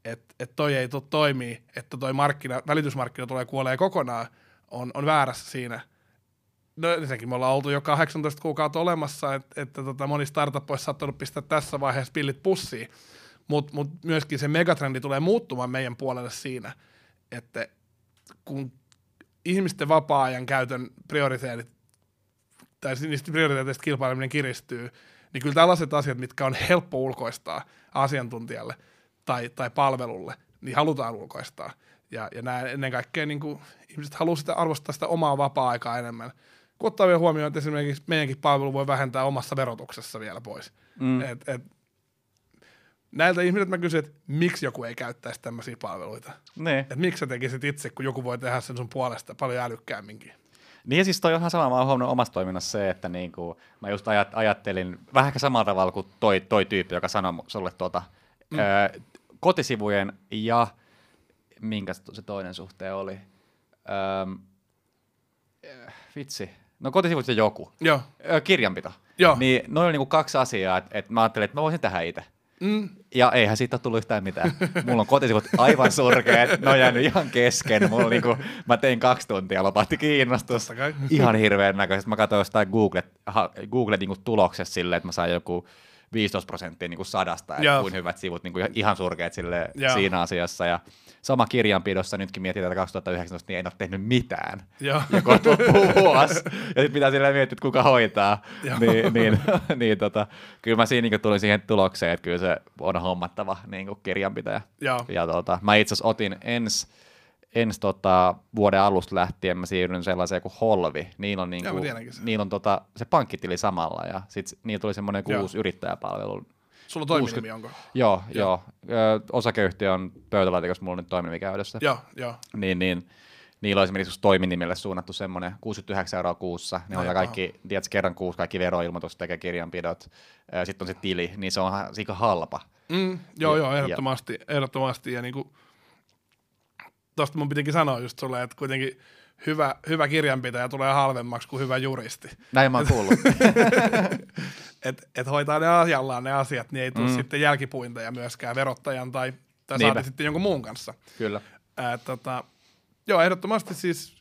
että et toi ei tule toimii, että toi markkina, välitysmarkkina tulee kuolee kokonaan, on, on väärässä siinä. No ensinnäkin me ollaan oltu jo 18 kuukautta olemassa, että, että tota, moni startup olisi saattanut pistää tässä vaiheessa pillit pussiin, mutta mut myöskin se megatrendi tulee muuttumaan meidän puolelle siinä, että kun ihmisten vapaa-ajan käytön prioriteetit, tai niistä prioriteeteista kilpaileminen kiristyy, niin kyllä tällaiset asiat, mitkä on helppo ulkoistaa asiantuntijalle – tai, tai palvelulle, niin halutaan ulkoistaa. Ja, ja nämä ennen kaikkea niin kuin, ihmiset haluavat sitä arvostaa sitä omaa vapaa-aikaa enemmän. Kun ottaa vielä huomioon, että esimerkiksi meidänkin palvelu voi vähentää omassa verotuksessa vielä pois. Mm. Et, et, näiltä ihmisiltä mä kysyn, että miksi joku ei käyttäisi tämmöisiä palveluita. Niin. Et miksi sä tekisit itse, kun joku voi tehdä sen sun puolesta paljon älykkäämminkin. Niin ja siis toi on ihan sama, mä oon huomannut omassa toiminnassa se, että niinku, mä just ajat, ajattelin vähän ehkä samalla tavalla kuin toi, toi tyyppi, joka sanoi sulle tuota, mm. ö, kotisivujen ja minkä se toinen suhteen oli? Öm, vitsi. No kotisivut ja joku. Joo. Ö, kirjanpito. Joo. Niin noin on niinku kaksi asiaa, että et mä ajattelin, että mä voisin tehdä itse. Mm. Ja eihän siitä ole tullut yhtään mitään. Mulla on kotisivut aivan surkeat, ne on jäänyt ihan kesken. Mulla niinku, mä tein kaksi tuntia, lopahti kiinnostus. Ihan hirveän näköisesti. Mä katsoin jostain Google, Google niinku tuloksessa silleen, että mä sain joku 15 prosenttia niin kuin sadasta, että kuin hyvät sivut, niin kuin ihan surkeat sille siinä asiassa. Ja sama kirjanpidossa, nytkin mietitään että 2019, niin en ole tehnyt mitään. Joo. Ja kohta vuosi. ja sitten pitää silleen miettiä, että kuka hoitaa. niin, niin, niin tota, kyllä mä siinä niin tulin siihen tulokseen, että kyllä se on hommattava niin kuin kirjanpitäjä. Joo. Ja tota, mä itse asiassa otin ensi ensi tota, vuoden alusta lähtien mä siirryn sellaiseen kuin Holvi. Niillä on, niinku, niillä on tota, se pankkitili samalla ja sitten niillä tuli semmoinen uusi yrittäjäpalvelu. Sulla on toiminimi, onko? Joo, joo. joo. Osakeyhtiö on pöytälaatikossa mulla nyt toiminimi käytössä. Joo, joo. Niin, niin niillä on esimerkiksi toiminimelle suunnattu semmoinen 69 euroa kuussa. Ne on kaikki, tiedätkö, kerran kuussa kaikki veroilmoitus tekee kirjanpidot. Sitten on se tili, niin se on aika halpa. Mm, joo, ja, joo, ehdottomasti. Ja, ehdottomasti. Ja niinku, tosta mun pitikin sanoa just sulle, että kuitenkin hyvä, hyvä kirjanpitäjä tulee halvemmaksi kuin hyvä juristi. Näin mä oon kuullut. et, et hoitaa ne asiallaan ne asiat, niin ei tule mm. sitten jälkipuinteja myöskään verottajan tai, tai saati sitten jonkun muun kanssa. Kyllä. Ää, tota, joo, ehdottomasti siis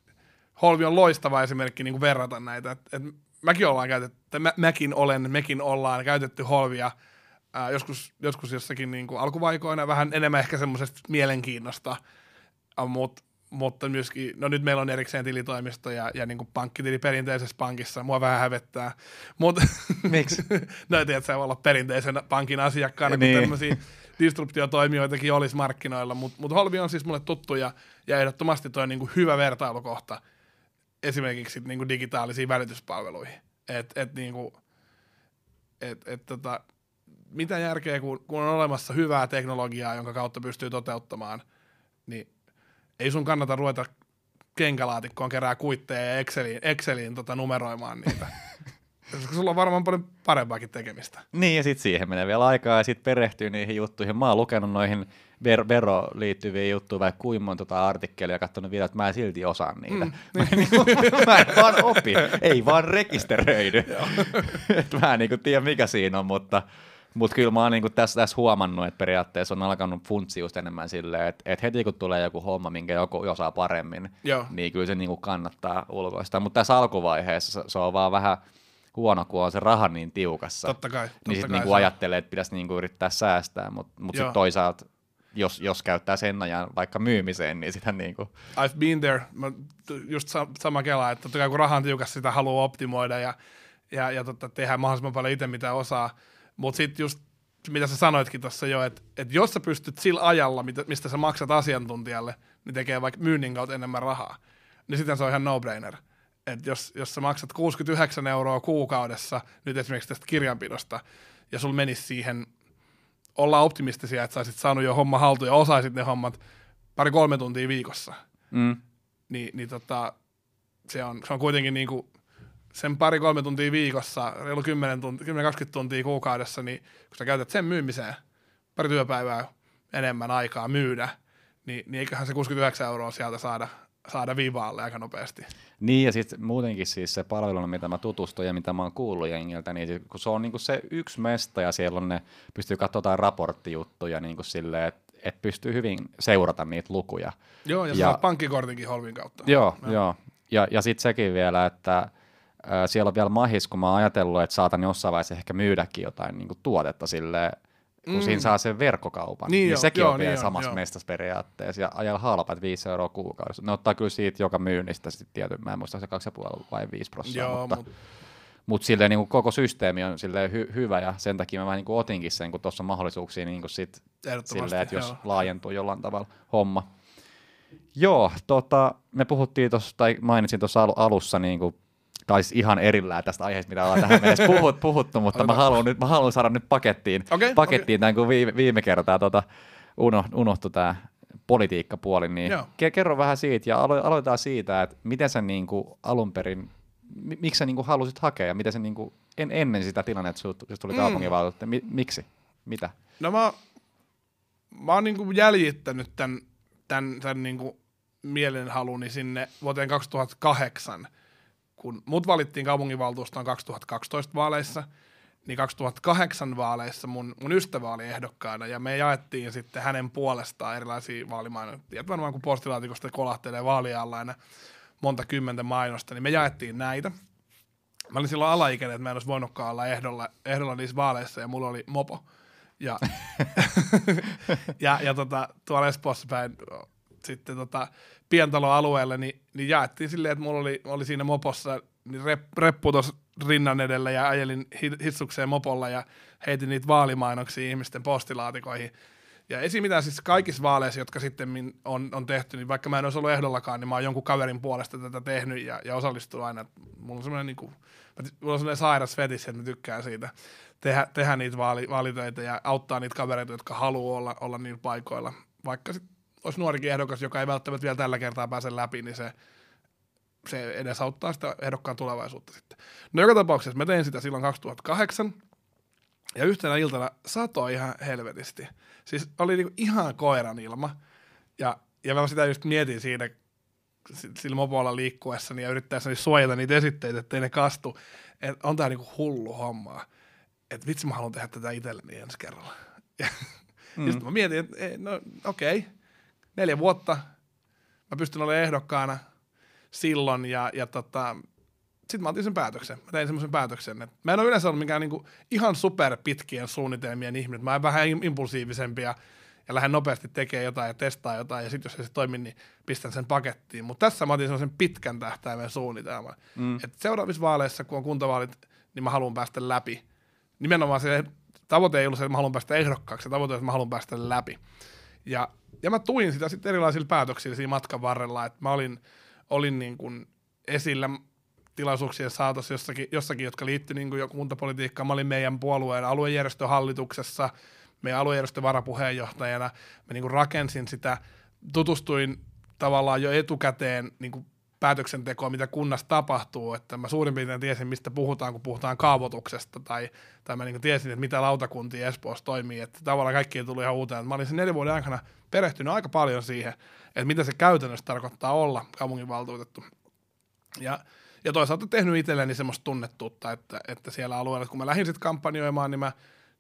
Holvi on loistava esimerkki niin kuin verrata näitä. Et, et mäkin ollaan käytetty, mä, mäkin olen, mekin ollaan käytetty Holvia ää, joskus, joskus jossakin niin kuin alkuvaikoina vähän enemmän ehkä semmoisesta mielenkiinnosta – mut, mutta myöskin, no nyt meillä on erikseen tilitoimisto ja, ja niin pankkitili perinteisessä pankissa, mua vähän hävettää. Mut, Miksi? no ei tiedä, että voi olla perinteisen pankin asiakkaana, niin. kun tämmöisiä disruptiotoimijoitakin olisi markkinoilla, mutta mut Holvi on siis mulle tuttu ja, ja ehdottomasti toi niin hyvä vertailukohta esimerkiksi niin digitaalisiin välityspalveluihin. Et, et niin kuin, et, et tota, mitä järkeä, kun, kun on olemassa hyvää teknologiaa, jonka kautta pystyy toteuttamaan, niin ei sun kannata ruveta kenkälaatikkoon kerää kuitteja ja Exceliin, Exceliin tota numeroimaan niitä. koska sulla on varmaan paljon parempaakin tekemistä. Niin, ja sitten siihen menee vielä aikaa, ja sitten perehtyy niihin juttuihin. Mä oon lukenut noihin ver- vero liittyviä juttuja, vaikka kuinka monta tota artikkelia ja katsonut videot, että mä en silti osaa niitä. Mm. Mä, en, niinku, mä en vaan opi, ei vaan rekisteröidy. Mä en niinku tiedä, mikä siinä on, mutta mutta kyllä mä oon niinku tässä, tässä huomannut, että periaatteessa on alkanut funtsi just enemmän silleen, että, että heti kun tulee joku homma, minkä joku osaa paremmin, Joo. niin kyllä se niinku kannattaa ulkoista. Mutta tässä alkuvaiheessa se on vaan vähän huono, kun on se raha niin tiukassa. Totta kai. Totta niin sitten niinku se ajattelee, että pitäisi niinku yrittää säästää, mutta mut, mut sitten toisaalta, jos, jos käyttää sen ajan vaikka myymiseen, niin sitä niinku, I've been there. Mä, just sa- sama kela, että totta kai kun rahan tiukassa sitä haluaa optimoida ja, ja, ja tota, tehdä mahdollisimman paljon itse mitä osaa. Mutta sitten just, mitä sä sanoitkin tuossa jo, että et jos sä pystyt sillä ajalla, mitä, mistä sä maksat asiantuntijalle, niin tekee vaikka myynnin kautta enemmän rahaa, niin sitten se on ihan no-brainer. Et jos, jos sä maksat 69 euroa kuukaudessa, nyt esimerkiksi tästä kirjanpidosta, ja sulla menisi siihen olla optimistisia, että sä olisit saanut jo homma haltuun ja osaisit ne hommat pari-kolme tuntia viikossa, mm, niin, niin tota, se, on, se on kuitenkin niinku sen pari-kolme tuntia viikossa, reilu 10 tunti, 10-20 tuntia kuukaudessa, niin kun sä käytät sen myymiseen pari työpäivää enemmän aikaa myydä, niin, niin eiköhän se 69 euroa sieltä saada, saada viivaalle aika nopeasti. Niin, ja sitten muutenkin siis se palvelu, mitä mä tutustun ja mitä mä oon kuullut jengiltä, niin sit kun se on niinku se yksi mesta ja siellä on ne, pystyy katsomaan jotain raporttijuttuja niinku silleen, että et pystyy hyvin seurata niitä lukuja. Joo, ja, Ja- ja saat pankkikortinkin Holvin kautta. Joo, joo. joo. Ja, ja sitten sekin vielä, että siellä on vielä mahis, kun mä oon ajatellut, että saatan jossain vaiheessa ehkä myydäkin jotain niin tuotetta sille, kun mm. siinä saa sen verkkokaupan. Niin niin joo, sekin joo, on vielä niin samassa joo. mestassa periaatteessa. Ja ajalla halpa, että 5 euroa kuukaudessa. Ne ottaa kyllä siitä joka myynnistä sitten tietyn, mä en muista se 2,5 vai 5 prosenttia, mutta, mut, mutta silleen niin kuin koko systeemi on silleen hy- hyvä ja sen takia mä vähän niin kuin otinkin sen, kun tuossa on mahdollisuuksia niin kuin sit silleen, että jos joo. laajentuu jollain tavalla homma. Joo, tota, me puhuttiin tuossa, tai mainitsin tuossa al- alussa, niin kuin, tai siis ihan erillään tästä aiheesta, mitä ollaan tähän mennessä puhut, puhuttu, mutta mä haluan, nyt, mä haluan saada nyt pakettiin, Okei, pakettiin tämän, kun viime, viime kertaa tota, uno, unohtui tämä politiikkapuoli, niin Joo. ke- kerro vähän siitä, ja alo- aloitetaan siitä, että miten sä niin kuin, alun perin, mi- miksi sä niin kuin, halusit hakea, ja miten sä niin kuin, en, ennen sitä tilannetta, sut tuli Mm. kaupunginvaltuutettu, mi- miksi, mitä? No mä, mä oon niinku jäljittänyt tämän, tämän, tämän niinku mielenhaluni sinne vuoteen 2008, kun mut valittiin kaupunginvaltuustoon 2012 vaaleissa, niin 2008 vaaleissa mun, mun ystävä oli ehdokkaana ja me jaettiin sitten hänen puolestaan erilaisia vaalimainoksia. Varmaan kun postilaatikosta kolahtelee vaalien alla aina monta kymmentä mainosta, niin me jaettiin näitä. Mä olin silloin alaikäinen, että mä en olisi voinutkaan olla ehdolla, ehdolla niissä vaaleissa ja mulla oli mopo. Ja, ja, ja tota, tuolla Espoossa päin sitten tota, pientaloalueelle, niin, niin jaettiin silleen, että mulla oli, oli siinä mopossa niin rep, reppu tuossa rinnan edellä ja ajelin hi- hitsukseen mopolla ja heitin niitä vaalimainoksia ihmisten postilaatikoihin. Ja esim. mitä siis kaikissa vaaleissa, jotka sitten on, on tehty, niin vaikka mä en olisi ollut ehdollakaan, niin mä oon jonkun kaverin puolesta tätä tehnyt ja, ja osallistunut aina. Mulla on semmoinen mä ty- mulla on semmoinen sairas fetis, että mä tykkään siitä tehdä, tehdä niitä vaali, vaalitöitä ja auttaa niitä kavereita, jotka haluaa olla, olla niillä paikoilla. Vaikka sit olisi nuorikin ehdokas, joka ei välttämättä vielä tällä kertaa pääse läpi, niin se, se edesauttaa sitä ehdokkaan tulevaisuutta sitten. No joka tapauksessa mä tein sitä silloin 2008, ja yhtenä iltana satoi ihan helvetisti. Siis oli niinku ihan koiran ilma. Ja, ja mä sitä just mietin siinä sillä mopolla liikkuessani ja yrittäessäni suojata niitä esitteitä, ettei ne kastu. Että on tää niinku hullu hommaa. Että vitsi mä haluan tehdä tätä itselleni ensi kerralla. Ja mm. just mä mietin, että ei, no okei, okay. Neljä vuotta mä pystyn olemaan ehdokkaana silloin ja, ja tota, sitten mä otin sen päätöksen. Mä tein semmoisen päätöksen, että mä en ole yleensä ollut mikään niinku ihan super pitkien suunnitelmien ihminen. Mä oon vähän im- impulsiivisempi ja, ja lähden nopeasti tekemään jotain ja testaa jotain ja sitten jos ei se toimi, niin pistän sen pakettiin. Mutta tässä mä otin semmoisen pitkän tähtäimen suunnitelman. Mm. Et seuraavissa vaaleissa, kun on kuntavaalit, niin mä haluan päästä läpi. Nimenomaan se tavoite ei ollut se, että mä haluan päästä ehdokkaaksi, se tavoite on, että mä haluan päästä läpi. Ja, ja mä tuin sitä sitten erilaisilla päätöksillä siinä matkan varrella, että mä olin, olin niin kuin esillä tilaisuuksien saatossa jossakin, jossakin jotka liittyi niin kuin kuntapolitiikkaan. Mä olin meidän puolueen aluejärjestön hallituksessa, meidän aluejärjestön varapuheenjohtajana. Mä niin kuin rakensin sitä, tutustuin tavallaan jo etukäteen niin kuin päätöksentekoa, mitä kunnassa tapahtuu, että mä suurin piirtein tiesin, mistä puhutaan, kun puhutaan kaavoituksesta, tai, tai mä niin tiesin, että mitä lautakuntia Espoossa toimii, että tavallaan kaikki tullut ihan uuteen. Mä olin sen neljän vuoden aikana perehtynyt aika paljon siihen, että mitä se käytännössä tarkoittaa olla kaupunginvaltuutettu. Ja, ja toisaalta tehnyt itselleni semmoista tunnettuutta, että, että siellä alueella, kun mä lähdin sitten kampanjoimaan, niin mä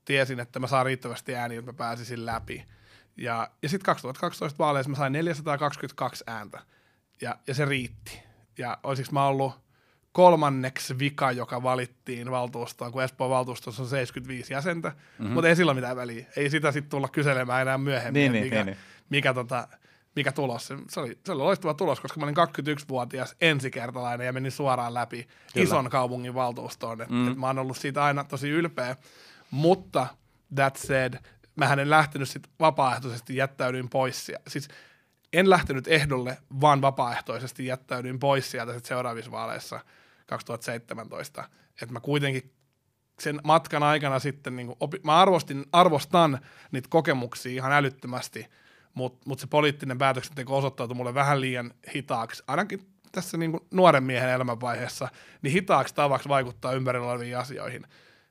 tiesin, että mä saan riittävästi ääniä, että mä pääsisin läpi. Ja, ja sitten 2012 vaaleissa mä sain 422 ääntä, ja, ja se riitti. Ja olisiko mä ollut kolmanneksi vika, joka valittiin valtuustoon, kun Espoon valtuustossa on 75 jäsentä, mm-hmm. mutta ei sillä mitään väliä. Ei sitä sitten tulla kyselemään enää myöhemmin, niin, niin, mikä, niin, niin. mikä tota, mikä tulos. Se oli, se oli loistava tulos, koska mä olin 21-vuotias ensikertalainen ja menin suoraan läpi Kyllä. ison kaupungin valtuustoon. Et, mm. et mä oon ollut siitä aina tosi ylpeä. Mutta that said, mä en lähtenyt sit vapaaehtoisesti, jättäydyin pois. Siis en lähtenyt ehdolle, vaan vapaaehtoisesti jättäydyin pois sieltä sit seuraavissa vaaleissa 2017. Että mä kuitenkin sen matkan aikana sitten, niin opi, mä arvostin, arvostan niitä kokemuksia ihan älyttömästi – mutta mut se poliittinen päätöksenteko osoittautui mulle vähän liian hitaaksi, ainakin tässä niin nuoren miehen elämänvaiheessa, niin hitaaksi tavaksi vaikuttaa ympärillä oleviin asioihin.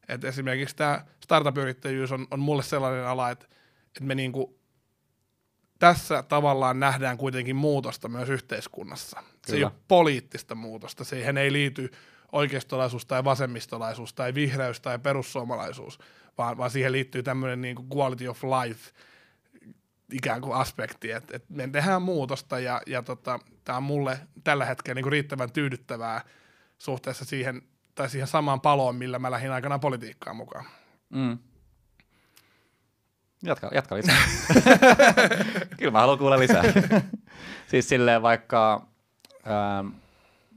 Et esimerkiksi tämä startup-yrittäjyys on, on mulle sellainen ala, että et me niinku tässä tavallaan nähdään kuitenkin muutosta myös yhteiskunnassa. Kyllä. Se ei ole poliittista muutosta, siihen ei liity oikeistolaisuus tai vasemmistolaisuus tai vihreys tai perussuomalaisuus, vaan, vaan siihen liittyy tämmöinen niin quality of life – ikään kuin aspekti, että, että me tehdään muutosta ja, ja tota, tämä on mulle tällä hetkellä niin kuin riittävän tyydyttävää suhteessa siihen, tai siihen samaan paloon, millä mä lähdin aikanaan politiikkaan mukaan. Mm. Jatka, jatka lisää. Kyllä mä haluan kuulla lisää. siis silleen vaikka, ähm,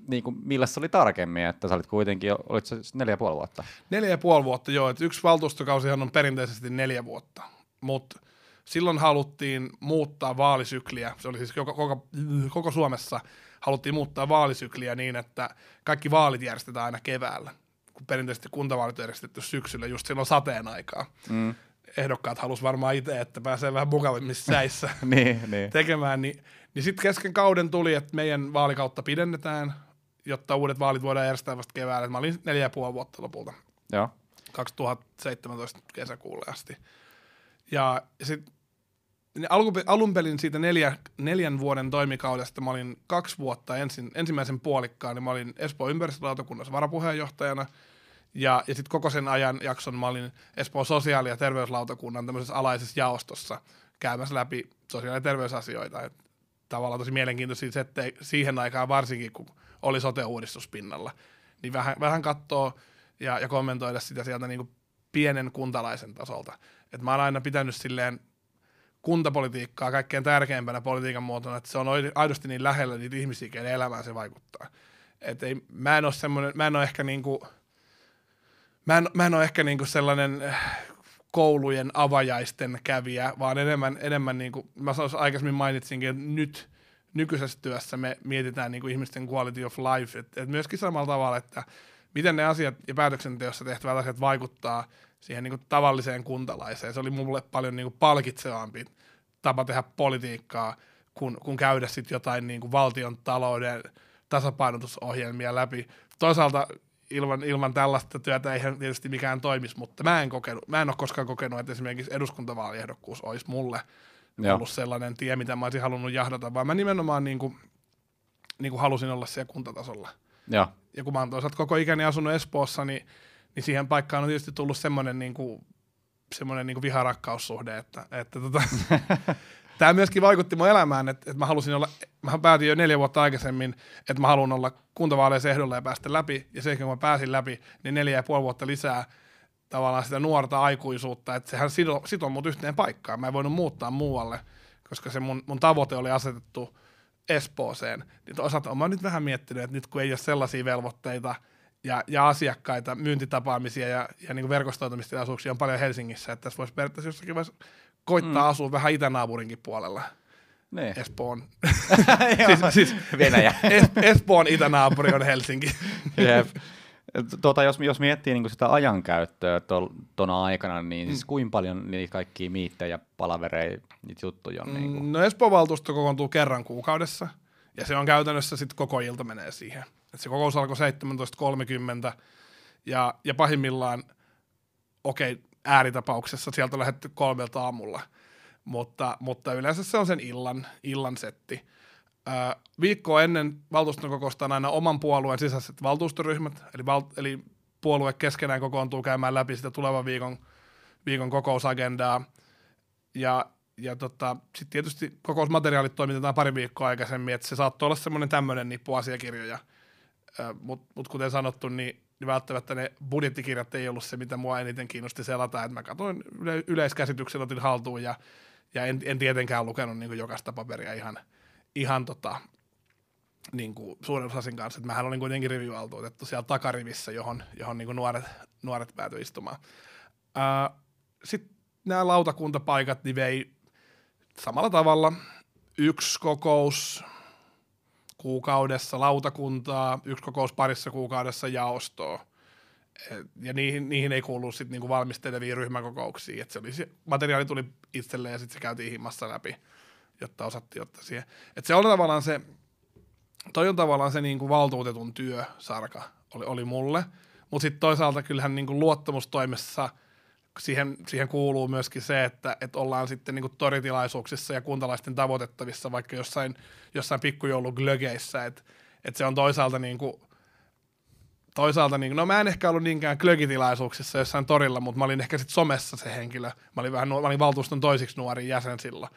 niin kuin, millä se oli tarkemmin, että sä olit kuitenkin, olit se neljä ja puoli vuotta? Neljä ja puoli vuotta, joo. Että yksi valtuustokausihan on perinteisesti neljä vuotta, mutta silloin haluttiin muuttaa vaalisykliä, se oli siis koko, koko, koko Suomessa haluttiin muuttaa vaalisykliä niin, että kaikki vaalit järjestetään aina keväällä, kun perinteisesti kuntavaalit on järjestetty syksyllä just silloin sateen aikaa. Mm. Ehdokkaat halus varmaan itse, että pääsee vähän mukavimmissa säissä niin, niin. tekemään, niin, niin sitten kesken kauden tuli, että meidän vaalikautta pidennetään, jotta uudet vaalit voidaan järjestää vasta keväällä. Mä olin neljä ja puoli vuotta lopulta. Joo. 2017 kesäkuulle asti. Ja sitten niin alun pelin siitä neljä, neljän vuoden toimikaudesta mä olin kaksi vuotta ensin, ensimmäisen puolikkaan, niin mä olin Espoon ympäristölautakunnassa varapuheenjohtajana, ja, ja sitten koko sen ajan jakson mä olin Espoon sosiaali- ja terveyslautakunnan tämmöisessä alaisessa jaostossa käymässä läpi sosiaali- ja terveysasioita. Et tavallaan tosi mielenkiintoisia se, että siihen aikaan varsinkin, kun oli sote-uudistus pinnalla, niin vähän, vähän katsoo ja, ja kommentoida sitä sieltä niin kuin pienen kuntalaisen tasolta. Et mä oon aina pitänyt silleen kuntapolitiikkaa kaikkein tärkeimpänä politiikan muotona, että se on aidosti niin lähellä niitä ihmisiä, kenen elämään se vaikuttaa. Et ei, mä en ole semmoinen, mä en ole ehkä niinku, mä en, mä en ole ehkä niinku sellainen äh, koulujen avajaisten kävijä, vaan enemmän, enemmän niin kuin mä aikaisemmin mainitsinkin, että nyt nykyisessä työssä me mietitään niin kuin ihmisten quality of life, että et myöskin samalla tavalla, että miten ne asiat ja päätöksenteossa tehtävät asiat vaikuttaa siihen niin kuin tavalliseen kuntalaiseen. Se oli mulle paljon niin kuin palkitsevampi tapa tehdä politiikkaa, kun, kun käydä sitten jotain niin kuin valtion talouden tasapainotusohjelmia läpi. Toisaalta ilman, ilman tällaista työtä ei tietysti mikään toimisi, mutta mä en, kokenut, mä en ole koskaan kokenut, että esimerkiksi eduskuntavaaliehdokkuus olisi mulle Joo. ollut sellainen tie, mitä mä olisin halunnut jahdata, vaan mä nimenomaan niin kuin, niin kuin halusin olla siellä kuntatasolla. Joo. Ja kun mä oon toisaalta koko ikäni asunut Espoossa, niin, niin siihen paikkaan on tietysti tullut semmoinen niin kuin semmoinen niin viharakkaussuhde, että, että tota, tämä myöskin vaikutti mun elämään, että, että mä halusin olla, mä päätin jo neljä vuotta aikaisemmin, että mä haluan olla kuntavaaleissa ehdolla ja päästä läpi, ja sen kun mä pääsin läpi, niin neljä ja puoli vuotta lisää tavallaan sitä nuorta aikuisuutta, että sehän sitoo, sitoo mut yhteen paikkaan, mä en voinut muuttaa muualle, koska se mun, mun tavoite oli asetettu Espooseen, niin toisaalta olen nyt vähän miettinyt, että nyt kun ei ole sellaisia velvoitteita, ja, ja asiakkaita, myyntitapaamisia ja, ja niin verkostoitumistilaisuuksia on paljon Helsingissä, että tässä voisi periaatteessa jossakin vaiheessa koittaa mm. asua vähän itänaapurinkin puolella. Ne. Espoon. siis, siis Venäjä. Es, Espoon itänaapuri on Helsinki. Jep. Tuota, jos, jos miettii niin sitä ajankäyttöä tuona aikana, niin siis mm. kuinka paljon niitä kaikkia miittejä, palavereja, niitä juttuja on? Niin kuin? No Espoon valtuusto kokoontuu kerran kuukaudessa – Ja se on käytännössä sitten koko ilta menee siihen. Et se kokous alkoi 17.30 ja, ja pahimmillaan, okei, okay, ääritapauksessa sieltä on lähdetty kolmelta aamulla, mutta, mutta yleensä se on sen illan, illan setti. Öö, viikkoa ennen valtuuston kokousta on aina oman puolueen sisäiset valtuustoryhmät, eli, val, eli puolue keskenään kokoontuu käymään läpi sitä tulevan viikon, viikon kokousagendaa. Ja, ja tota, sitten tietysti kokousmateriaalit toimitetaan pari viikkoa aikaisemmin, että se saattoi olla semmoinen tämmöinen nippu asiakirjoja. Mutta mut kuten sanottu, niin, niin välttämättä ne budjettikirjat ei ollut se, mitä mua eniten kiinnosti selata. että mä katsoin yle, yleiskäsityksen, otin haltuun ja, ja en, en tietenkään lukenut niin jokaista paperia ihan, ihan tota, niin kuin osasin kanssa. Että mähän olin kuitenkin rivivaltuutettu siellä takarivissä, johon, johon niin kuin nuoret, nuoret päätyi istumaan. Sitten nämä lautakuntapaikat niin vei samalla tavalla yksi kokous kuukaudessa lautakuntaa, yksi kokous parissa kuukaudessa jaostoa. Ja niihin, niihin ei kuulu sitten niinku valmistelevia ryhmäkokouksia. Et se, oli, se materiaali tuli itselle ja sitten se käytiin himmassa läpi, jotta osattiin ottaa siihen. Et se on tavallaan se, toi on tavallaan se niinku valtuutetun työ, Sarka, oli, oli mulle. Mutta sitten toisaalta kyllähän niinku luottamustoimessa – siihen, siihen kuuluu myöskin se, että, että ollaan sitten niin toritilaisuuksissa ja kuntalaisten tavoitettavissa vaikka jossain, jossain pikkujouluglögeissä, että, että se on toisaalta niin kuin, toisaalta, niin, no mä en ehkä ollut niinkään glögitilaisuuksissa jossain torilla, mutta mä olin ehkä sitten somessa se henkilö. Mä olin, vähän, mä olin valtuuston toisiksi nuori jäsen silloin.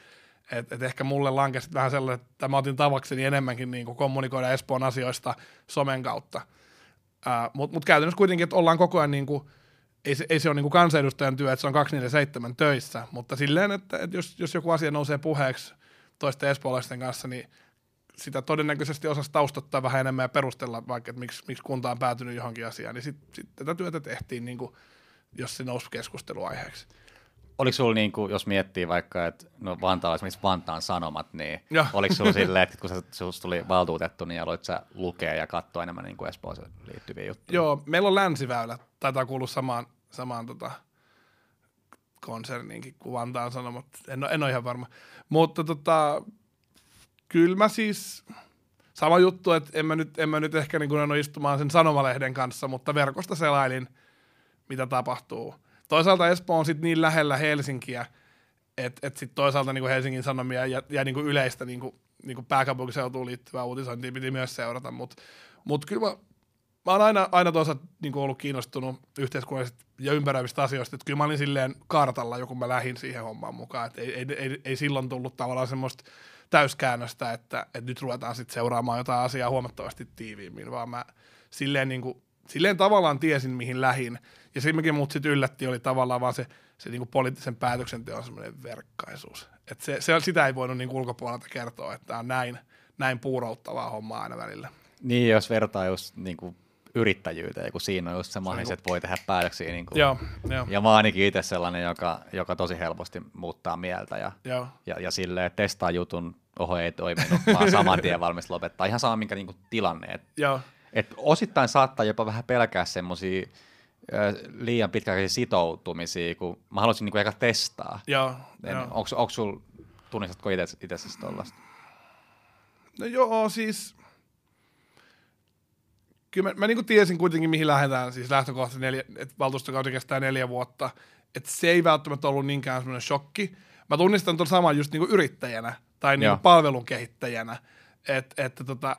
Et, et ehkä mulle lankesi vähän sellainen, että mä otin tavakseni enemmänkin niin kommunikoida Espoon asioista somen kautta. Mutta mut käytännössä kuitenkin, että ollaan koko ajan niin kuin, ei se, ei se ole niin kuin kansanedustajan työ, että se on 247 töissä, mutta silleen, että, että jos, jos joku asia nousee puheeksi toisten espoolaisten kanssa, niin sitä todennäköisesti osasi taustottaa vähän enemmän ja perustella vaikka, että miksi, miksi kunta on päätynyt johonkin asiaan, niin sitten sit tätä työtä tehtiin, niin kuin, jos se nousi keskusteluaiheeksi. Oliko sulla, niin kuin, jos miettii vaikka, että no Vantaalla esimerkiksi Vantaan Sanomat, niin ja. oliko sulla silleen, että kun sinusta tuli valtuutettu, niin aloit sä lukea ja katsoa enemmän niin kuin Espooseen liittyviä juttuja? Joo, meillä on länsiväylä, taitaa kuulua samaan, samaan tota, konserniinkin kuin Vantaan Sanomat, en, en ole ihan varma. Mutta tota, kyllä mä siis, sama juttu, että en mä nyt, en mä nyt ehkä niin kuin istumaan sen sanomalehden kanssa, mutta verkosta selailin, mitä tapahtuu – toisaalta Espoo on sitten niin lähellä Helsinkiä, että et sitten toisaalta niinku Helsingin Sanomia ja, ja niinku yleistä niinku, niinku pääkaupunkiseutuun liittyvää uutisointia piti myös seurata, mutta mut kyllä mä, mä oon aina, aina toisaalta niinku ollut kiinnostunut yhteiskunnallisista ja ympäröivistä asioista, että kyllä mä olin silleen kartalla, joku mä lähdin siihen hommaan mukaan, että ei, ei, ei, ei silloin tullut tavallaan semmoista täyskäännöstä, että, että nyt ruvetaan sitten seuraamaan jotain asiaa huomattavasti tiiviimmin, vaan mä silleen, niinku, silleen tavallaan tiesin, mihin lähin, ja se, mikä mut sitten yllätti, oli tavallaan vaan se, se niinku poliittisen päätöksenteon semmoinen verkkaisuus. Et se, se, sitä ei voinut niinku ulkopuolelta kertoa, että tämä on näin, näin puurouttavaa hommaa aina välillä. Niin, jos vertaa just niinku yrittäjyyteen, kun siinä on just se mahdollisuus, että voi tehdä päätöksiä. Niin kuin, joo, joo. Ja mä ainakin itse sellainen, joka, joka tosi helposti muuttaa mieltä ja, joo. ja, ja silleen testaa jutun, oho ei toiminut, vaan saman tien valmis lopettaa. Ihan sama, minkä niin kuin, tilanne. Et, joo. Et osittain saattaa jopa vähän pelkää semmoisia liian pitkäaikaisia sitoutumisia, kun mä haluaisin niin eka testaa. Joo. Onko, onko sul, tunnistatko itse, itse tuollaista? No joo, siis kyllä mä, mä niin tiesin kuitenkin, mihin lähdetään, siis lähtökohtaisesti, neljä, että valtuustokausi kestää neljä vuotta, että se ei välttämättä ollut niinkään semmoinen shokki. Mä tunnistan tuon saman just niin yrittäjänä tai niin palvelun kehittäjänä, että, että tota,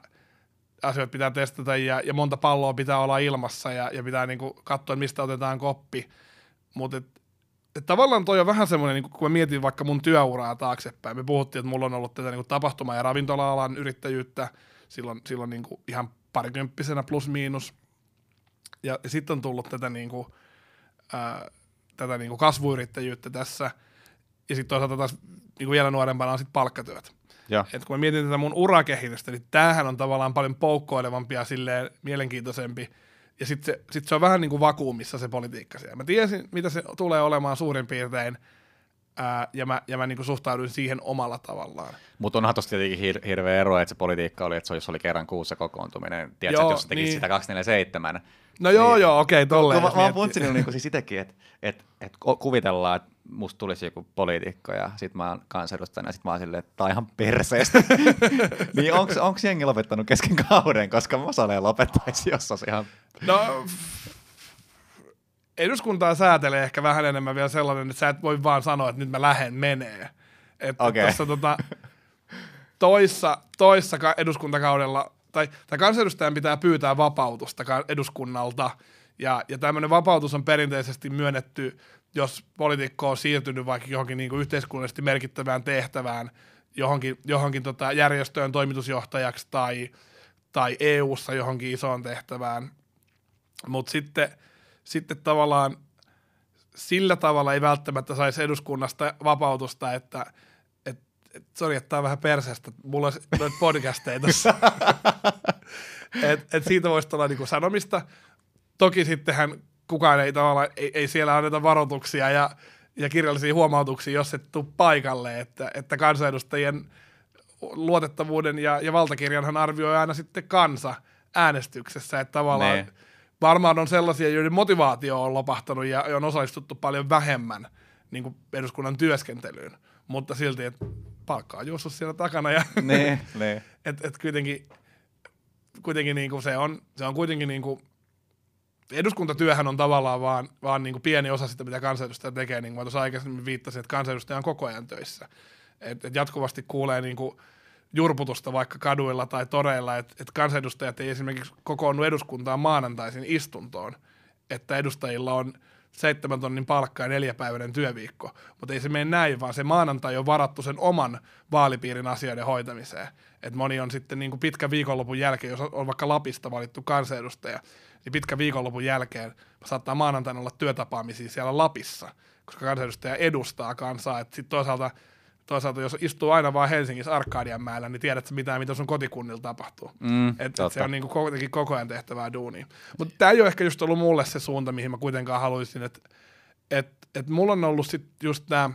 asioita pitää testata ja, ja monta palloa pitää olla ilmassa ja, ja pitää niinku katsoa, mistä otetaan koppi. Mutta et, et tavallaan toi on vähän semmoinen, niinku, kun mä mietin vaikka mun työuraa taaksepäin, me puhuttiin, että mulla on ollut tätä niinku tapahtuma- ja ravintola-alan yrittäjyyttä silloin, silloin niinku ihan parikymppisenä plus miinus. Ja, ja sitten on tullut tätä, niinku, ää, tätä niinku kasvuyrittäjyyttä tässä. Ja sitten toisaalta taas niinku vielä nuorempana on sitten palkkatyöt. Et kun mä mietin tätä mun urakehitystä, niin tämähän on tavallaan paljon poukkoilevampi ja silleen mielenkiintoisempi. Ja sitten se, sit se on vähän niin kuin vakuumissa se politiikka siellä. Mä tiesin, mitä se tulee olemaan suurin piirtein, ää, ja mä, ja mä niin suhtauduin siihen omalla tavallaan. Mutta onhan tuossa tietenkin hir- hirveä ero, että se politiikka oli, että se, jos oli kerran kuussa kokoontuminen, tiedätkö, Joo, että jos sä tekisit niin. sitä 247, No joo, Niin. joo, okei, tolleen. Mä, mä oon miettii. funtsinut niinku siis itekin, että et, et kuvitellaan, että musta tulisi joku poliitikko ja sit mä oon kansanedustajana ja sit mä oon silleen, että tää on ihan perseestä. niin onks, onks jengi lopettanut kesken kauden, koska mä saleen lopettaisi, jos olisi ihan... No, eduskuntaa säätelee ehkä vähän enemmän vielä sellainen, että sä et voi vaan sanoa, että nyt mä lähden menee. Että Okei. tuossa tota, toissa, toissa ka- eduskuntakaudella, tai, tai kansanedustajan pitää pyytää vapautusta eduskunnalta, ja, ja tämmöinen vapautus on perinteisesti myönnetty, jos poliitikko on siirtynyt vaikka johonkin niin kuin yhteiskunnallisesti merkittävään tehtävään, johonkin, johonkin tota järjestöön toimitusjohtajaksi tai, tai EU-ssa johonkin isoon tehtävään. Mutta sitten, sitten tavallaan sillä tavalla ei välttämättä saisi eduskunnasta vapautusta, että et, et, sori, että tämä on vähän perseestä, mulla on noita podcasteja tässä. et, et siitä voisi tulla niinku sanomista. Toki sittenhän kukaan ei tavallaan, ei, ei siellä anneta varoituksia ja, ja kirjallisia huomautuksia, jos et tule paikalle, että, että kansanedustajien luotettavuuden ja, ja valtakirjanhan arvioi aina sitten kansa äänestyksessä, että tavallaan Nee. Varmaan on sellaisia, joiden motivaatio on lopahtanut ja on osallistuttu paljon vähemmän niin kuin eduskunnan työskentelyyn, mutta silti, että palkka on juossut siellä takana ja ne, ne. et, et kuitenkin, kuitenkin niin kuin se, on, se on kuitenkin niin kuin, eduskuntatyöhän on tavallaan vaan, vaan niin kuin pieni osa sitä, mitä kansanedustaja tekee, niin kuin mä tuossa aikaisemmin viittasin, että kansanedustaja on koko ajan töissä. Et, et jatkuvasti kuulee niin kuin jurputusta vaikka kaduilla tai toreilla, että et kansanedustajat ei esimerkiksi kokoonnu eduskuntaan maanantaisin istuntoon, että edustajilla on seitsemän tonnin palkka ja neljäpäiväinen työviikko, mutta ei se mene näin, vaan se maanantai on varattu sen oman vaalipiirin asioiden hoitamiseen. Et moni on sitten niin kuin pitkän viikonlopun jälkeen, jos on vaikka Lapista valittu kansanedustaja, niin pitkän viikonlopun jälkeen saattaa maanantaina olla työtapaamisia siellä Lapissa, koska kansanedustaja edustaa kansaa. Sitten toisaalta, toisaalta, jos istuu aina vaan Helsingissä Arkadianmäellä, niin tiedät sä mitään, mitä sun kotikunnilla tapahtuu. Mm, Et, et se on niinku kuitenkin koko ajan tehtävää duunia. Mutta tämä ei ole ehkä just ollut mulle se suunta, mihin mä kuitenkaan haluaisin, että et, et mulla on ollut sit just tämä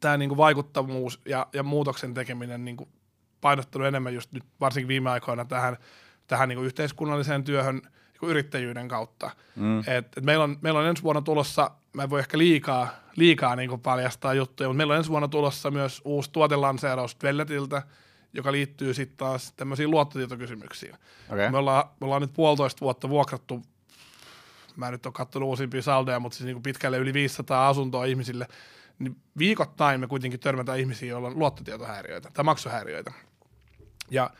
tää niinku vaikuttavuus ja, ja muutoksen tekeminen niinku painottunut enemmän just nyt varsinkin viime aikoina tähän, tähän niinku yhteiskunnalliseen työhön niinku yrittäjyyden kautta. Mm. Et, et meillä, on, meillä on ensi vuonna tulossa, mä en voi ehkä liikaa, liikaa niinku paljastaa juttuja, mutta meillä on ensi vuonna tulossa myös uusi tuotelanseeraus Velletiltä, joka liittyy sitten taas tämmöisiin luottotietokysymyksiin. Okei. Me, ollaan, me ollaan nyt puolitoista vuotta vuokrattu, mä en nyt ole katsonut uusimpia saldeja, mutta siis niinku pitkälle yli 500 asuntoa ihmisille, niin viikoittain me kuitenkin törmätään ihmisiä, joilla on luottotietohäiriöitä tai maksuhäiriöitä. Ja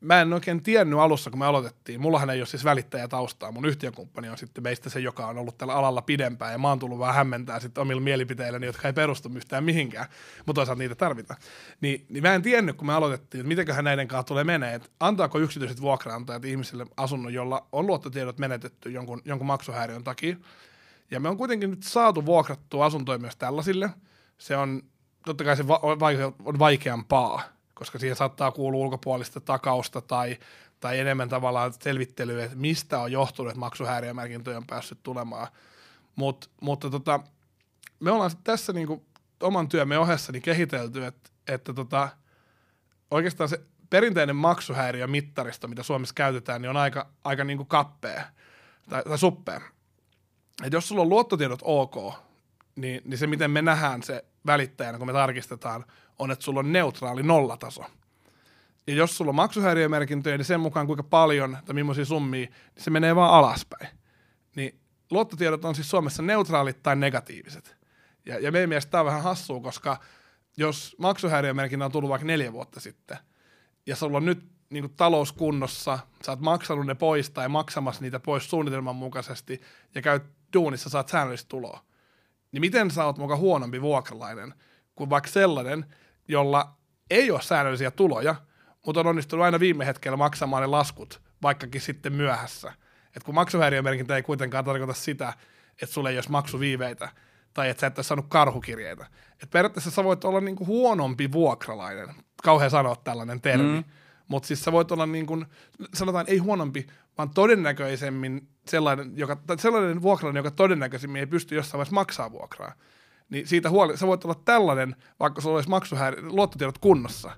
mä en oikein tiennyt alussa, kun me aloitettiin. Mullahan ei ole siis välittäjätaustaa. Mun yhtiökumppani on sitten meistä se, joka on ollut tällä alalla pidempään. Ja mä oon tullut vähän hämmentää sitten omilla mielipiteilläni, jotka ei perustu yhtään mihinkään. Mutta toisaalta niitä tarvitaan. Niin, niin mä en tiennyt, kun me aloitettiin, että mitenköhän näiden kanssa tulee menee. Että antaako yksityiset vuokraantajat ihmisille asunnon, jolla on luottotiedot menetetty jonkun, jonkun maksuhäiriön takia. Ja me on kuitenkin nyt saatu vuokrattua asuntoja myös tällaisille. Se on, totta kai se va- on vaikeampaa, koska siihen saattaa kuulua ulkopuolista takausta tai, tai enemmän tavallaan selvittelyä, että mistä on johtunut, että maksuhäiriömerkintöjä on päässyt tulemaan. Mut, mutta tota, me ollaan sit tässä niinku oman työmme ohessa niin kehitelty, että, että tota, oikeastaan se perinteinen maksuhäiriömittaristo, mitä Suomessa käytetään, niin on aika, aika niinku kappea tai, tai suppea. Et jos sulla on luottotiedot ok, niin, niin se miten me nähdään se välittäjänä, kun me tarkistetaan, on, että sulla on neutraali nollataso. Ja jos sulla on maksuhäiriömerkintöjä, niin sen mukaan kuinka paljon tai millaisia summia, niin se menee vaan alaspäin. Niin luottotiedot on siis Suomessa neutraalit tai negatiiviset. Ja, ja meidän mielestä tämä on vähän hassua, koska jos maksuhäiriömerkintä on tullut vaikka neljä vuotta sitten, ja sulla on nyt niin kuin talous kunnossa, sä oot maksanut ne pois tai maksamassa niitä pois suunnitelman mukaisesti, ja käyt duunissa, saat säännöllistä tuloa, niin miten sä oot muka huonompi vuokralainen kuin vaikka sellainen, jolla ei ole säännöllisiä tuloja, mutta on onnistunut aina viime hetkellä maksamaan ne laskut, vaikkakin sitten myöhässä. Et kun maksuhäiriömerkintä ei kuitenkaan tarkoita sitä, että sulla ei olisi maksuviiveitä, tai että sä et ole saanut karhukirjeitä. Et periaatteessa sä voit olla niinku huonompi vuokralainen. Kauhean sanoa tällainen termi. Mm. Mutta siis sä voit olla niin kuin, sanotaan ei huonompi, vaan todennäköisemmin sellainen, joka, sellainen vuokralainen, joka todennäköisemmin ei pysty jossain vaiheessa maksaa vuokraa. Niin siitä huoli, sä voit olla tällainen, vaikka sulla olisi maksuhäiri, luottotiedot kunnossa.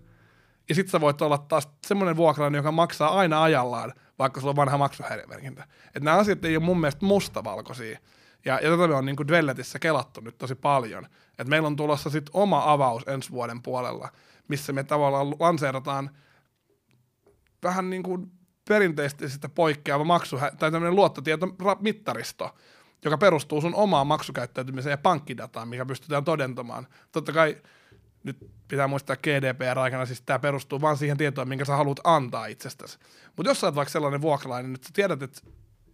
Ja sitten sä voit olla taas semmoinen vuokralainen, joka maksaa aina ajallaan, vaikka sulla on vanha maksuhäiriömerkintä. Että nämä asiat ei ole mun mielestä mustavalkoisia. Ja, ja tätä me on niin Dwelletissä kelattu nyt tosi paljon. Että meillä on tulossa sitten oma avaus ensi vuoden puolella, missä me tavallaan lanseerataan vähän niin kuin perinteisesti sitä poikkeava maksu, tai tämmöinen luottotietomittaristo, joka perustuu sun omaan maksukäyttäytymiseen ja pankkidataan, mikä pystytään todentamaan. Totta kai nyt pitää muistaa GDPR-aikana, siis tämä perustuu vain siihen tietoon, minkä sä haluat antaa itsestäsi. Mutta jos sä oot vaikka sellainen vuokralainen, että sä tiedät, että,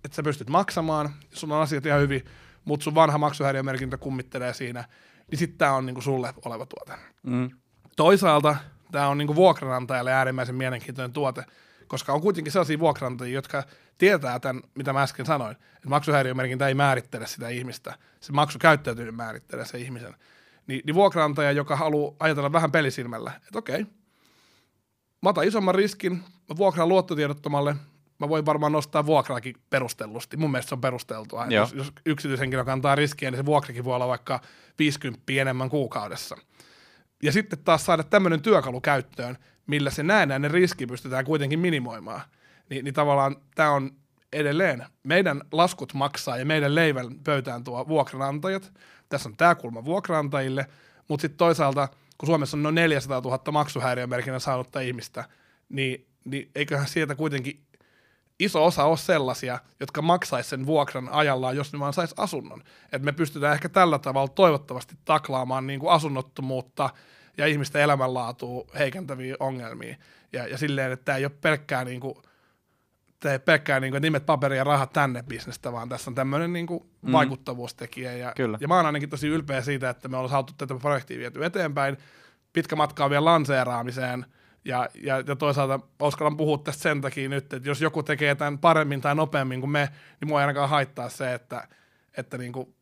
että sä pystyt maksamaan, sulla on asiat ihan hyvin, mutta sun vanha maksuhäiriömerkintä kummittelee siinä, niin sitten tämä on niinku sulle oleva tuote. Mm. Toisaalta tämä on niinku vuokranantajalle äärimmäisen mielenkiintoinen tuote, koska on kuitenkin sellaisia vuokranantajia, jotka tietää tämän, mitä mä äsken sanoin, että maksuhäiriömerkintä ei määrittele sitä ihmistä, se maksukäyttäytyminen määrittelee se ihmisen. Ni, niin vuokranantaja, joka haluaa ajatella vähän pelisilmällä, että okei, mä otan isomman riskin, mä vuokraan luottotiedottomalle, mä voin varmaan nostaa vuokraakin perustellusti. Mun mielestä se on perusteltua. Jos, jos yksityishenkilö kantaa riskiä, niin se vuokrakin voi olla vaikka 50 enemmän kuukaudessa. Ja sitten taas saada tämmöinen työkalu käyttöön, millä se näennäinen riski pystytään kuitenkin minimoimaan. Ni, niin tavallaan tämä on edelleen, meidän laskut maksaa ja meidän leivän pöytään tuo vuokranantajat. Tässä on tämä kulma vuokranantajille, mutta sitten toisaalta, kun Suomessa on noin 400 000 maksuhäiriömerkinnän saanutta ihmistä, niin, niin eiköhän sieltä kuitenkin iso osa ole sellaisia, jotka maksaisi sen vuokran ajallaan, jos ne vaan saisi asunnon. Et me pystytään ehkä tällä tavalla toivottavasti taklaamaan niin kuin asunnottomuutta ja ihmisten elämänlaatua heikentäviä ongelmia. Ja, ja silleen, että tämä ei ole pelkkää, niin kuin, ei pelkkää niin kuin, nimet, paperi ja rahat tänne bisnestä, vaan tässä on tämmöinen niin kuin, mm. vaikuttavuustekijä. Ja, Kyllä. ja mä oon ainakin tosi ylpeä siitä, että me ollaan saatu tätä projektia viety eteenpäin. Pitkä matka on vielä lanseeraamiseen – ja, ja, ja toisaalta uskallan puhua tästä sen takia nyt, että jos joku tekee tämän paremmin tai nopeammin kuin me, niin mua ei ainakaan haittaa se, että, että niin kuin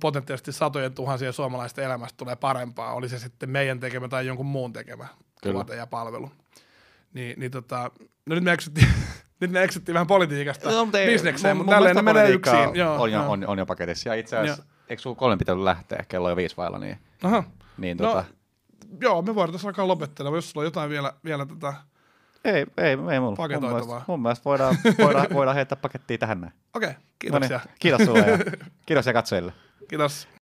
potentiaalisesti satojen tuhansien suomalaisten elämästä tulee parempaa, oli se sitten meidän tekemä tai jonkun muun tekemä tuote ja palvelu. Niin, niin tota, no nyt me eksyttiin, nyt me eksyttiin vähän politiikasta no, mutta bisnekseen, mutta tälleen ne menee yksin. Joo, on, jo, on, on jo paketissa. Ja itse asiassa, eikö sulla kolmen pitänyt lähteä? Kello on jo viisi vailla, niin, Aha. niin no, tota, joo, me voidaan alkaa lopettelemaan, jos sulla on jotain vielä, vielä tätä ei, ei, ei mulla. Mun mielestä, mun mielestä voidaan, voidaan, voidaan heittää pakettia tähän näin. Okei, okay, kiitoksia. No niin, kiitos sulle ja kiitos ja katsojille. Kiitos.